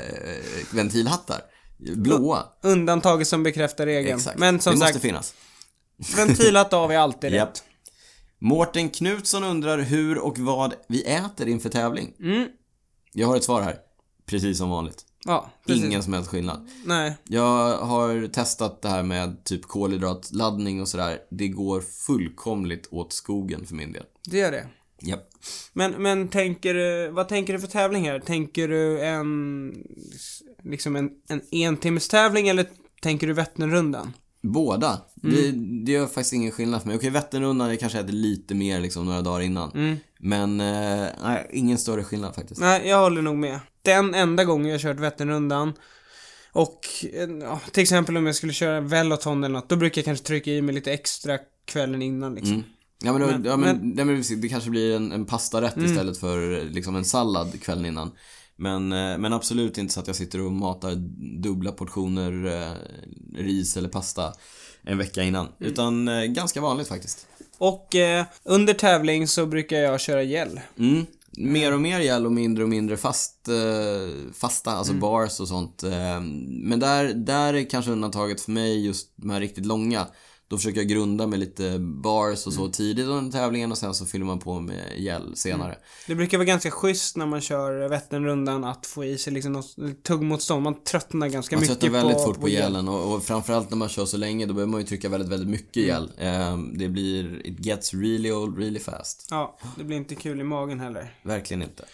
Blåa. Undantaget som bekräftar regeln. Exakt. Men som det sagt, måste finnas. ventilhatt av är alltid rätt. Mårten Knutsson undrar hur och vad vi äter inför tävling. Mm. Jag har ett svar här. Precis som vanligt. Ja, precis. Ingen som helst skillnad. Nej. Jag har testat det här med typ kolhydratladdning och sådär. Det går fullkomligt åt skogen för min del. Det är det. Japp. Men, men tänker du, vad tänker du för tävling här? Tänker du en, liksom en, en entimmestetävling eller tänker du Vätternrundan? Båda. Mm. Det, det gör faktiskt ingen skillnad för mig. Okej, Vätternrundan är kanske äter lite mer liksom några dagar innan. Mm. Men, eh, nej, ingen större skillnad faktiskt. Nej, jag håller nog med. Den enda gången jag kört Vätternrundan och eh, ja, till exempel om jag skulle köra Veloton eller något, då brukar jag kanske trycka i mig lite extra kvällen innan liksom. Mm. Ja men, då, Men- ja, men, men- precis, det kanske blir en, en pastarätt Mm. istället för liksom en sallad kvällen innan. Men, eh, men absolut inte så att jag sitter och matar dubbla portioner eh, ris eller pasta en vecka innan. Mm. Utan eh, ganska vanligt faktiskt. Och eh, under tävling så brukar jag köra gel. Mm. Mer och mer gäll och mindre och mindre fast, eh, fasta, Mm. alltså bars och sånt. Eh, men där, där är kanske undantaget för mig just de här riktigt långa. Då försöker jag grunda med lite bars och så tidigt under tävlingen och sen så fyller man på med gel senare. Det brukar vara ganska schysst när man kör Vätternrundan att få i sig liksom något tuggmotstånd. Man tröttnar ganska Man mycket tröttnar väldigt på, fort på, på gel. gelen och, och framförallt när man kör så länge då behöver man ju trycka väldigt, väldigt mycket gel. Ehm, det blir, it gets really old really fast. Ja, det blir inte kul i magen heller. Verkligen inte.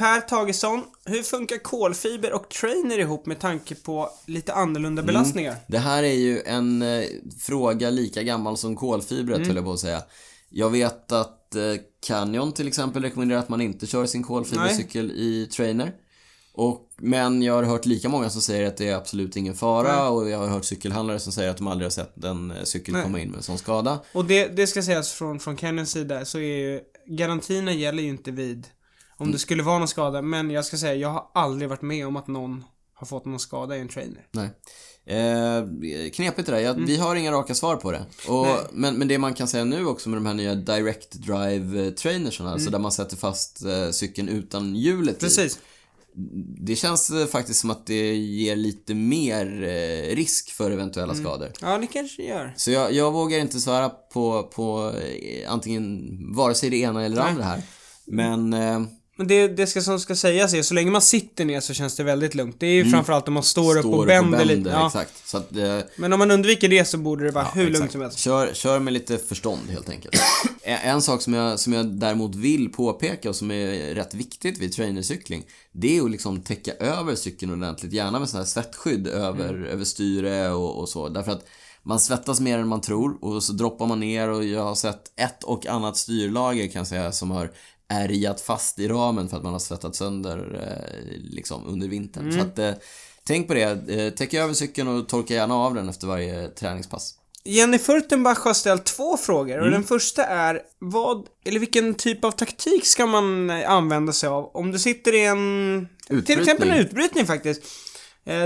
Per Tagesson, hur funkar kolfiber och trainer ihop med tanke på lite annorlunda belastningar? Det här är ju en eh, fråga lika gammal som kolfibret Mm. höll jag på att säga. Jag vet att eh, Canyon till exempel rekommenderar att man inte kör sin kolfibercykel i trainer. Och, men jag har hört lika många som säger att det är absolut ingen fara Nej. och jag har hört cykelhandlare som säger att de aldrig har sett en eh, cykel Nej. komma in med en sån skada. Och det, det ska sägas från, från Canyons sida så är ju garantierna gäller ju inte vid om Mm. det skulle vara någon skada. Men jag ska säga, jag har aldrig varit med om att någon har fått någon skada i en trainer. Nej. Eh, knepigt det där. Jag, Vi har inga raka svar på det. Och, Mm. Men, men det man kan säga nu också med de här nya direct drive eh, trainersarna, alltså där man sätter fast eh, cykeln utan hjulet i. Mm. Precis. Det känns eh, faktiskt som att det ger lite mer eh, risk för eventuella Mm. skador. Ja, det kanske det gör. Så jag, jag vågar inte svara på, på eh, antingen vare sig det ena eller det andra här. Men eh, Men det, det ska, som ska sägas är, så länge man sitter ner så känns det väldigt lugnt. Det är ju framförallt om man står, upp och bänder lite. Ja. Exakt. Så att, eh, Men om man undviker det så borde det vara hur lugnt exakt. som helst. Kör, kör med lite förstånd helt enkelt. en, en sak som jag, som jag däremot vill påpeka och som är rätt viktigt vid trainercykling, det är att liksom täcka över cykeln ordentligt. Gärna med sån här svettskydd över, över styre och, och så. Därför att man svettas mer än man tror och så droppar man ner och jag har sett ett och annat styrlager kan jag säga som har ärgat fast i ramen för att man har svettat sönder eh, liksom under vintern. Så att eh, tänk på det. Eh, täck över cykeln och torka gärna av den efter varje träningspass. Jenny Furtenbach har ställt två frågor och den första är vad, eller vilken typ av taktik ska man använda sig av om du sitter i en, till Utbrytning. exempel en utbrytning faktiskt.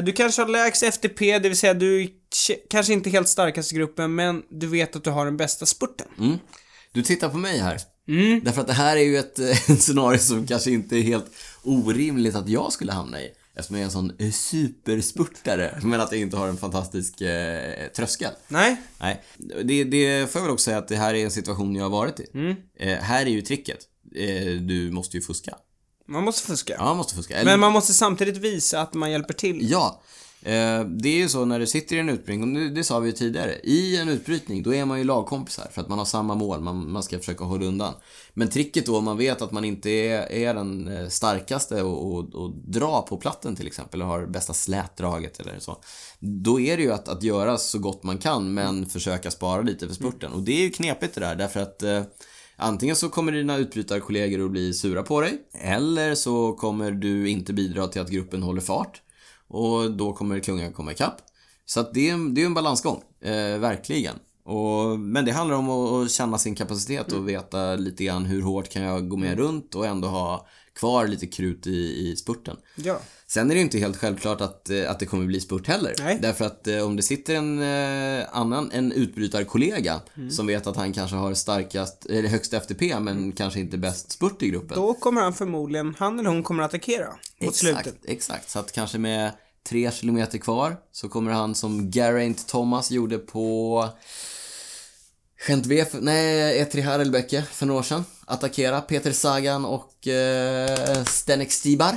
Du kanske har lägst FTP, det vill säga du kanske inte helt starkast i gruppen, men du vet att du har den bästa spurten. Mm. Du tittar på mig här. Mm. Därför att det här är ju ett, ett scenario som kanske inte är helt orimligt att jag skulle hamna i. Eftersom jag är en sån eh, superspurtare, men att jag inte har en fantastisk eh, tröskel. Nej? Nej, det, det får jag väl också säga att det här är en situation jag har varit i. Mm. Eh, här är ju tricket. Eh, du måste ju fuska. Man måste fuska. Ja, man måste fuska. Eller, Men man måste samtidigt visa att man hjälper till. Ja. Eh, det är ju så när du sitter i en utbrytning, och det, sa vi ju tidigare. I en utbrytning, då är man ju lagkompisar för att man har samma mål. Man, man ska försöka hålla undan. Men tricket då, om man vet att man inte är, är den eh, starkaste och, och, och dra på platten till exempel, och har bästa slätdraget eller så. Då är det ju att, att göra så gott man kan, men försöka spara lite för spurten. Och det är ju knepigt det där, därför att eh, Antingen så kommer dina utbrytarkollegor att bli sura på dig, eller så kommer du inte bidra till att gruppen håller fart. Och då kommer klungan komma ikapp. Så att det är, det är en balansgång, eh, verkligen. Och, men det handlar om att, känna sin kapacitet och veta lite grann hur hårt kan jag gå med runt och ändå ha kvar lite krut i, i spurten. Ja. Sen är det ju inte helt självklart att, eh, att det kommer bli spurt heller. Nej. Därför att eh, om det sitter en eh, annan, en utbrytarkollega som vet att han kanske har starkast, eller högst FTP men kanske inte bäst spurt i gruppen. Då kommer han förmodligen, han eller hon kommer att attackera mot slutet. Exakt, exakt. Så att kanske med tre kilometer kvar så kommer han som Geraint Thomas gjorde på Gent V, för- nej, E3 Harelbecke för några år sedan. Attackera Peter Sagan och eh, Stenek Stibar.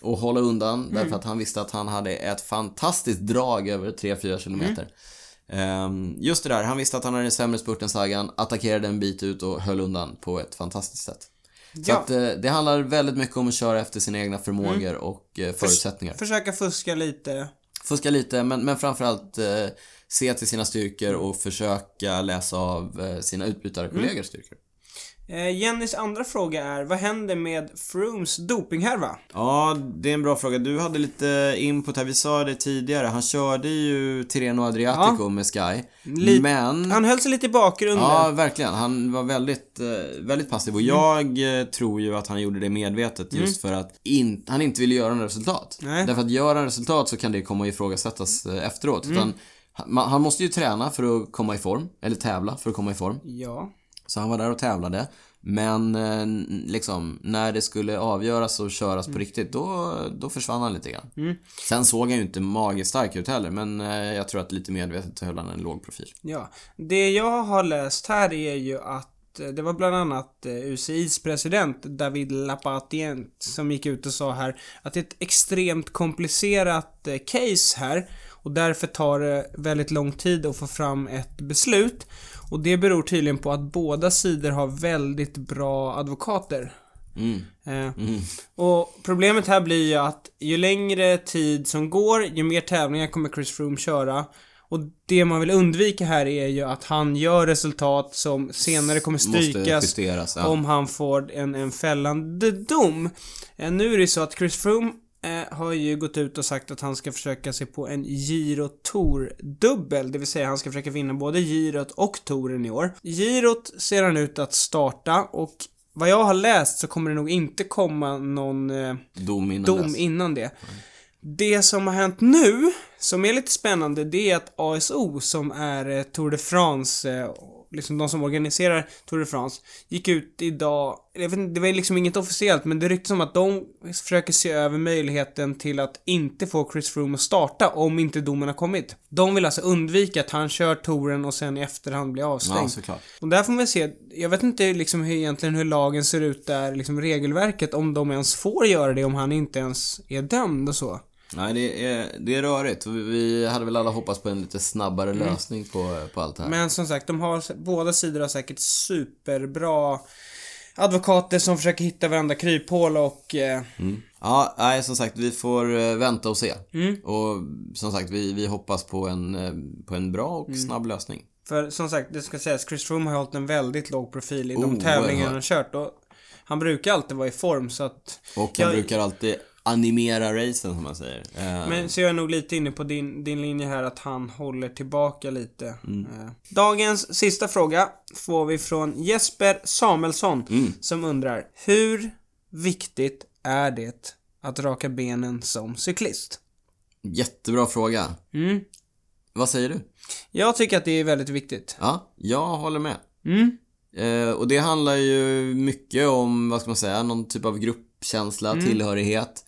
Och hålla undan därför att han visste att han hade ett fantastiskt drag över 3-4 kilometer. Ehm, just det där, han visste att han hade en sämre spurt än Sagan, attackerade en bit ut och höll undan på ett fantastiskt sätt. Så Ja. att eh, det handlar väldigt mycket om att köra efter sina egna förmågor och eh, förutsättningar. Försöka fuska lite. Fuska lite, men, men framförallt eh, se till sina styrkor och försöka läsa av eh, sina utbytarkollegors styrkor. Eh, Jennys andra fråga är, vad händer med Frooms dopinghärva? Ja, det är en bra fråga. Du hade lite input här. Vi sa det tidigare. Han körde ju Tirreno Adriatico med Sky. Li- men... Han höll sig lite i bakgrunden. Ja, verkligen. Han var väldigt, eh, väldigt passiv och jag eh, tror ju att han gjorde det medvetet just för att in, han inte ville göra några resultat. Nej. Därför att göra en resultat så kan det komma att ifrågasättas efteråt. Utan han, man- han måste ju träna för att komma i form, eller tävla för att komma i form. Ja. Så han var där och tävlade. Men eh, liksom, när det skulle avgöras och köras på riktigt, då, då försvann han lite grann. Sen såg han ju inte magistark ut heller, men eh, jag tror att lite medvetet höll han en låg profil. Ja. Det jag har läst här är ju att eh, det var bland annat UCIs president David Lapatient som gick ut och sa här att det är ett extremt komplicerat case här och därför tar det väldigt lång tid att få fram ett beslut. Och det beror tydligen på att båda sidor har väldigt bra advokater. Mm. Eh, Och problemet här blir ju att ju längre tid som går, ju mer tävlingar kommer Chris Froome köra. Och det man vill undvika här är ju att han gör resultat som senare kommer strykas justeras, ja. om han får en, en fällande dom. Eh, nu är det så att Chris Froome har ju gått ut och sagt att han ska försöka sig på en Giro Tour dubbel, det vill säga han ska försöka vinna både Girot och Touren i år. Girot ser han ut att starta och vad jag har läst så kommer det nog inte komma någon eh, Dom innan dom innan det. Det som har hänt nu, som är lite spännande, det är att ASO, som är eh, Tour de France, eh, liksom de som organiserar Tour de France, gick ut idag, jag vet inte, det var liksom inget officiellt, men det ryktas om att de försöker se över möjligheten till att inte få Chris Froome att starta om inte domen har kommit. De vill alltså undvika att han kör touren och sen i efterhand blir avstängd. Ja, såklart. Och där får man se, jag vet inte liksom hur, egentligen hur lagen ser ut där, liksom regelverket, om de ens får göra det om han inte ens är dömd och så. Nej, det är, det är rörigt. Vi- hade väl alla hoppats på en lite snabbare Mm. lösning på, på allt det här. Men som sagt, de har, båda sidor har säkert superbra advokater som försöker hitta varandra kryphål och... Eh, Mm. Ja, nej, som sagt, vi får eh, vänta och se. Mm. Och som sagt, vi, vi hoppas på en, eh, på en bra och Mm. snabb lösning. för som sagt, det ska sägas, Chris Froome har hållit en väldigt låg profil i de Oh, tävlingar han kört och han brukar alltid vara i form så att... Och han Jag- brukar alltid animera racen, som man säger. Eh, Men så jag är nog lite inne på din, din linje här att han håller tillbaka lite. Mm. Eh, Dagens sista fråga får vi från Jesper Samuelsson Mm. som undrar Hur viktigt är det att raka benen som cyklist? Jättebra fråga. Mm. Vad säger du? Jag tycker att det är väldigt viktigt. Ja, jag håller med. Mm. Eh, och det handlar ju mycket om, vad ska man säga, någon typ av gruppkänsla, Mm. tillhörighet.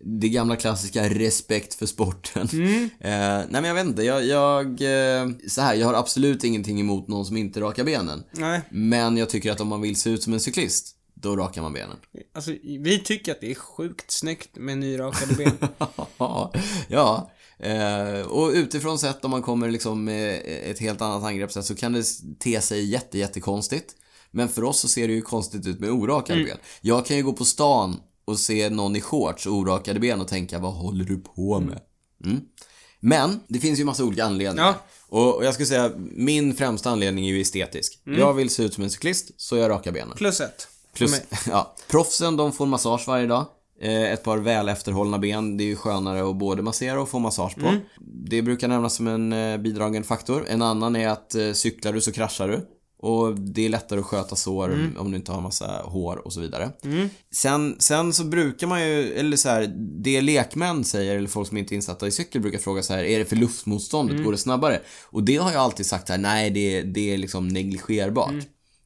Det gamla klassiska respekt för sporten. Mm. Eh, nej men jag vet inte, jag, jag eh, så här, jag har absolut ingenting emot någon som inte rakar benen. Nej, Men jag tycker att om man vill se ut som en cyklist, då rakar man benen. alltså vi tycker att det är sjukt snyggt med nyrakade ben. ja. Eh, och utifrån sett om man kommer liksom med ett helt annat angreppssätt så kan det te sig jätte, jättekonstigt. Men för oss så ser det ju konstigt ut med orakade ben. Jag kan ju gå på stan och se någon i shorts och orakade ben och tänka, vad håller du på med? Mm. Men, det finns ju massa olika anledningar. Ja. Och, jag skulle säga, min främsta anledning är ju estetisk. Jag vill se ut som en cyklist, så jag rakar benen. Plus ett. Plus, ja. Proffsen, de får massage varje dag. Eh, ett par väl efterhållna ben, det är ju skönare att både massera och få massage på. Mm. Det brukar nämnas som en eh, bidragande faktor. En annan är att eh, cyklar du så kraschar du. Och det är lättare att sköta sår Mm. om du inte har massa hår och så vidare. Sen, sen så brukar man ju, eller så här, det lekmän säger, eller folk som inte är insatta i cykel brukar fråga så här, är det för luftmotståndet? Mm. Går det snabbare? Och det har jag alltid sagt här, nej det, det är liksom negligerbart.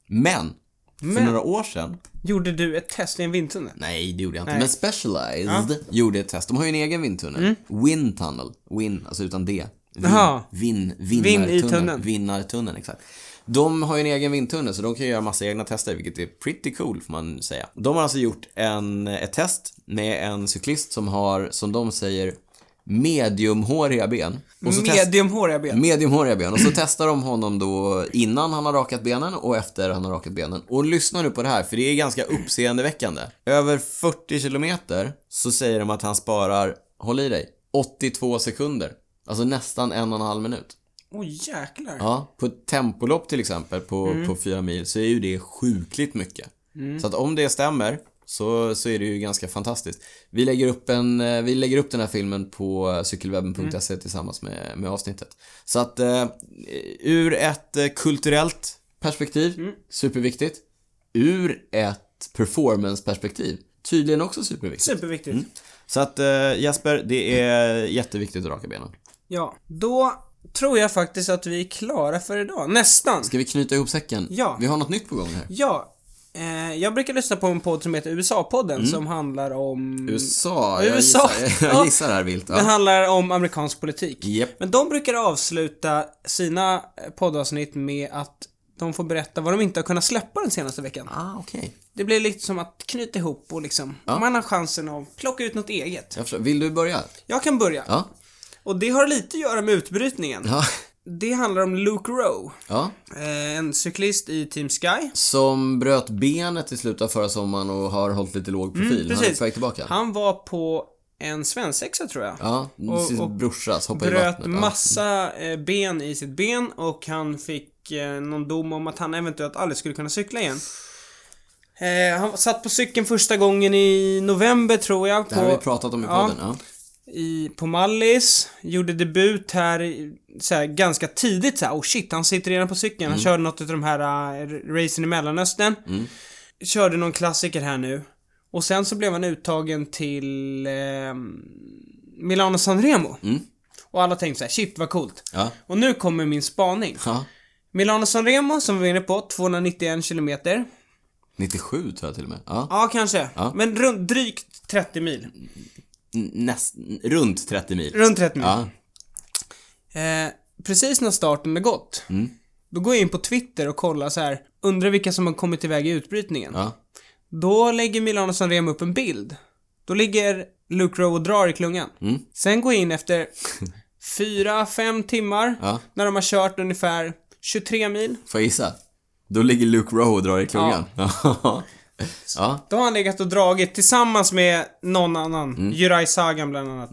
Men, för Mm. Men- några år sedan Gjorde du ett test i en vindtunnel? Nej, det gjorde jag inte. Nej. Men Specialized gjorde ett test. De har ju en egen vindtunnel. Wind Tunnel. Win, alltså utan D. Vin, Jaha. vin, Vinn i vinnartunneln. tunneln. Vinnartunneln, exakt. De har ju en egen vindtunnel, så de kan göra massa egna tester, vilket är pretty cool, får man säga. De har alltså gjort en, ett test med en cyklist som har, som de säger, mediumhåriga ben. Och så test- Mediumhåriga ben. Mediumhåriga ben. Och så testar de honom då innan han har rakat benen och efter han har rakat benen. Och lyssna nu på det här, för det är ganska uppseendeväckande. Över 40 kilometer så säger de att han sparar, håll i dig, 82 sekunder. Alltså nästan en och en halv minut. Oj jäklar. Ja, på ett tempolopp till exempel på, Mm. på fyra mil så är ju det sjukligt mycket. Så att om det stämmer så, så är det ju ganska fantastiskt. Vi lägger upp, en, eh, vi lägger upp den här filmen på cykelwebben.se tillsammans med, med avsnittet. Så att eh, ur ett eh, kulturellt perspektiv, superviktigt. Ur ett performance-perspektiv, tydligen också superviktigt. Superviktigt. Så att eh, Jesper, det är jätteviktigt att raka benen. Ja, då tror jag faktiskt att vi är klara för idag. Nästan. Ska vi knyta ihop säcken? Ja. Vi har något nytt på gång här. Ja. Eh, jag brukar lyssna på en podd som heter USA-podden som handlar om... Mm. USA, jag USA. gissar, jag Ja. gissar här vilt. Den Ja. handlar om amerikansk politik. Japp. Men de brukar avsluta sina poddavsnitt med att de får berätta vad de inte har kunnat släppa den senaste veckan. Ah, okej. Det blir lite som att knyta ihop och liksom, man har chansen att plocka ut något eget. Jag. Vill du börja? Jag kan börja. Ja. Och det har lite att göra med utbrytningen. Ja. Det handlar om Luke Rowe. ja. Eh, en cyklist i Team Sky. Som bröt benet i slutet av förra sommaren och har hållit lite låg profil. Han är precis. på väg tillbaka. Han var på en svensexa tror jag. Ja, Och- och brorsas hoppade i Bröt vattnet. Ja. massa eh, ben i sitt ben och han fick eh, någon dom om att han eventuellt aldrig skulle kunna cykla igen. Han satt på cykeln första gången i november tror jag. Det här har vi pratat om i Ja. podden. Ja. I, på Mallis. Gjorde debut här så här, ganska tidigt så här. Oh shit, han sitter redan på cykeln. Mm. Han körde något av de här uh, racen i Mellanöstern. Körde någon klassiker här nu. Och sen så blev han uttagen till eh, Milano Sanremo. Mm. Och alla tänkte så här, shit vad coolt. Ja. Och nu kommer min spaning. ja. Milano Sanremo, som vi var inne på, 291 kilometer. 97 tror jag till och med. Ja. Ja, kanske. Ja. Men runt, drygt 30 mil. Näst, runt 30 mil. Runt 30 mil. Ja. Eh, precis när starten är gått. Mm. Då går jag in på Twitter och kollar så här. Undrar vilka som har kommit iväg i utbrytningen. Ja. Då lägger Milano Sanremo upp en bild. Då ligger Luke Rowe och drar i klungan. Mm. Sen går jag in efter 4-5 timmar. Ja. När de har kört ungefär 23 mil. Får jag gissa? Då ligger Luke Rowe och drar i klungan. Ja. ja. Då har legat och dragit tillsammans med någon annan. Mm. Juraj Sagan bland annat.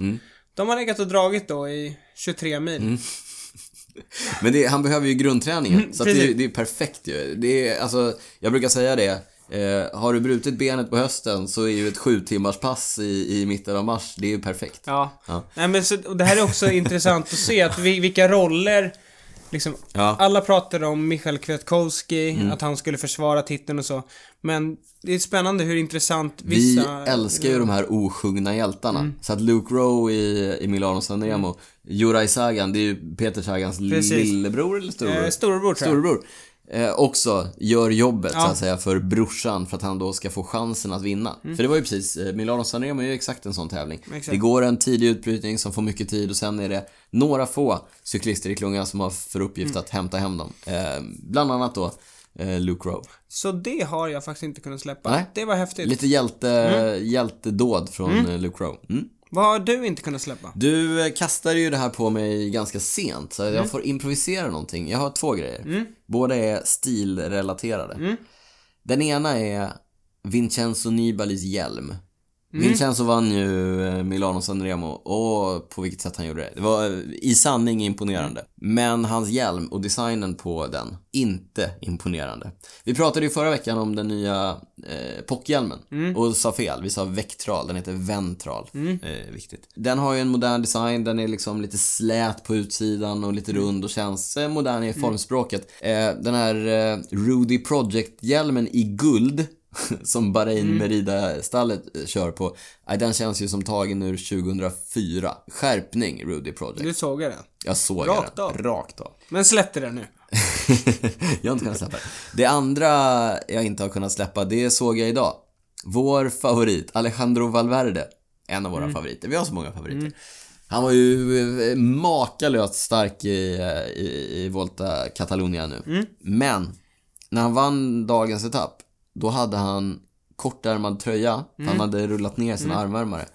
De har legat och dragit då i 23 mil. Mm. Men det, han behöver ju grundträningen. så att det, Mm, precis. det är perfekt ju. Det är, alltså, jag brukar säga det. Eh, har du brutit benet på hösten så är ju ett sju timmars pass i, i mitten av mars, det är ju perfekt. Ja. Ja. Nej, men så, och det här är också intressant att se att vi, vilka roller Liksom, Ja. Mm. alla pratar om Michael Kwiatkowski, att han skulle försvara titeln och så. Men det är spännande hur intressant Vi vissa... Mm. älskar ju de här osjungna hjältarna. Så att Luke Rowe i, i Milano Sanremo, Juraj Sagan, det är ju Peter Sagans Precis. lillebror eller storebror? Eh, storebror tror jag. Storebror. Eh, också gör jobbet Ja. så att säga för brorsan för att han då ska få chansen att vinna. För det var ju precis, eh, Milano Sanremo är ju exakt en sån tävling. Mm. Exakt. Det går en tidig utbrytning som får mycket tid och sen är det några få cyklister i klungan som har för uppgift Mm. att hämta hem dem. Eh, bland annat då eh, Luke Rowe. Så det har jag faktiskt inte kunnat släppa. Nej. Det var häftigt. Lite hjälte, Mm. hjältedåd från eh, Luke Rowe. Mm. Vad har du inte kunnat släppa? Du eh, kastade ju det här på mig ganska sent, så Mm. jag får improvisera någonting. Jag har två grejer. Båda är stilrelaterade. Mm. Den ena är Vincenzo Nibalis hjälm. Mm. Vincenzo vann ju eh, Milano Sanremo och på vilket sätt han gjorde det. Det var eh, i sanning imponerande. Men hans hjälm och designen på den, inte imponerande. Vi pratade ju förra veckan om den nya eh, POC-hjälmen och sa fel. Vi sa Vectral, den heter Ventral. Eh, viktigt. Den har ju en modern design, den är liksom lite slät på utsidan och lite rund och känns eh, modern i formspråket. Eh, den här eh, Rudy Project-hjälmen i guld som Bahrain Merida-stallet eh, kör på. Nej, den känns ju som tagen ur 2004. Skärpning, Rudy Project. Du såg det. Jag såg Rakt den. av. Rakt av. Men släppte det nu. jag har inte kunnat släppa det. Det andra jag inte har kunnat släppa, det såg jag idag. Vår favorit, Alejandro Valverde. En av våra Mm. favoriter. Vi har så många favoriter. Han var ju eh, makalöst stark i, eh, i, i Volta Catalunya nu. Mm. Men, när han vann dagens etapp, då hade han kortärmad tröja, Mm. han hade rullat ner sina armvärmare.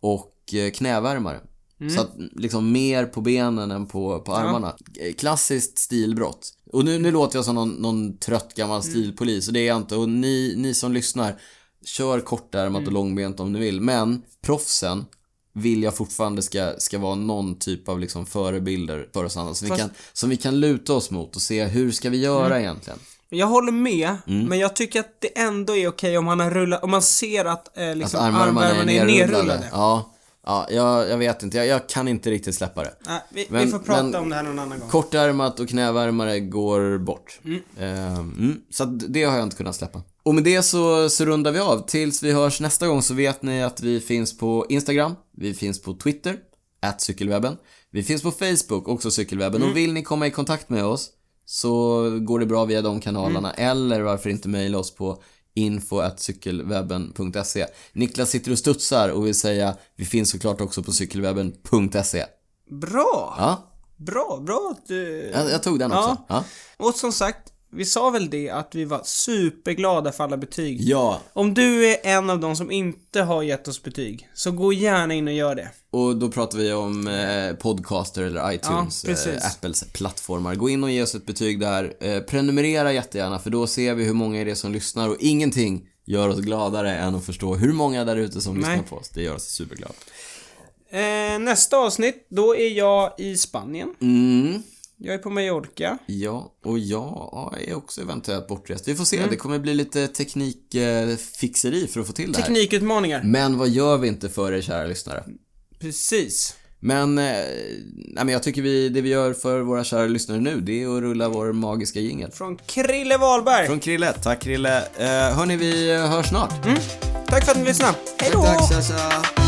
Och eh, knävärmare. Mm. Så att liksom mer på benen än på, på armarna. Eh, Klassiskt stilbrott. Och nu, nu låter jag som någon, någon trött gammal Mm. stilpolis och det är jag inte. Och ni, ni som lyssnar, kör kortärmat Mm. och långbent om ni vill. Men proffsen vill jag fortfarande ska, ska vara någon typ av liksom förebilder för oss andra. Som, vi Fast- kan, som vi kan luta oss mot och se hur ska vi göra Mm. egentligen. Jag håller med, Mm. men jag tycker att det ändå är okej om han har rullat, om man ser att eh, liksom, Att armvärmarna är nerrullade. Ja, ja jag, jag vet inte. Jag, jag kan inte riktigt släppa det. Nej, vi, Men- vi får prata men- om det här någon annan gång. Kortärmat och knävärmare går bort. Mm. Mm, så det har jag inte kunnat släppa. Och med det så, så rundar vi av. Tills vi hörs nästa gång så vet ni att vi finns på Instagram, vi finns på Twitter, cykelwebben. Vi finns på Facebook, också Cykelwebben. Mm. Och vill ni komma i kontakt med oss så går det bra via de kanalerna. Mm. Eller varför inte mejla oss på info.cykelwebben.se. Niklas sitter och studsar och vill säga, vi finns såklart också på cykelwebben.se. Bra! Ja, Bra, bra att du... jag, jag tog den också. Ja. Och som sagt, vi sa väl det att vi var superglada för alla betyg. ja, Om du är en av de som inte har gett oss betyg, så gå gärna in och gör det. och då pratar vi om eh, Podcaster eller iTunes, Ja, eh, Apples plattformar. Gå in och ge oss ett betyg där. Eh, prenumerera jättegärna för då ser vi hur många är det som lyssnar och ingenting gör oss gladare än att förstå hur många där ute som Nej. lyssnar på oss. Det gör oss superglada. Eh, nästa avsnitt, då är jag i Spanien. Mm. Jag är på Mallorca. Ja, och jag är också eventuellt bortrest. Vi får Mm. se, det kommer bli lite teknikfixeri för att få till det här. Teknikutmaningar. Men vad gör vi inte för er kära lyssnare? Precis. Men, eh, nej men jag tycker vi, det vi gör för våra kära lyssnare nu, det är att rulla vår magiska jingel. Från Krille Wahlberg. Från Krille, tack Krille. Eh, hörni, vi hörs snart. Tack för att ni lyssnade. Hej då! Tack, tja, tja.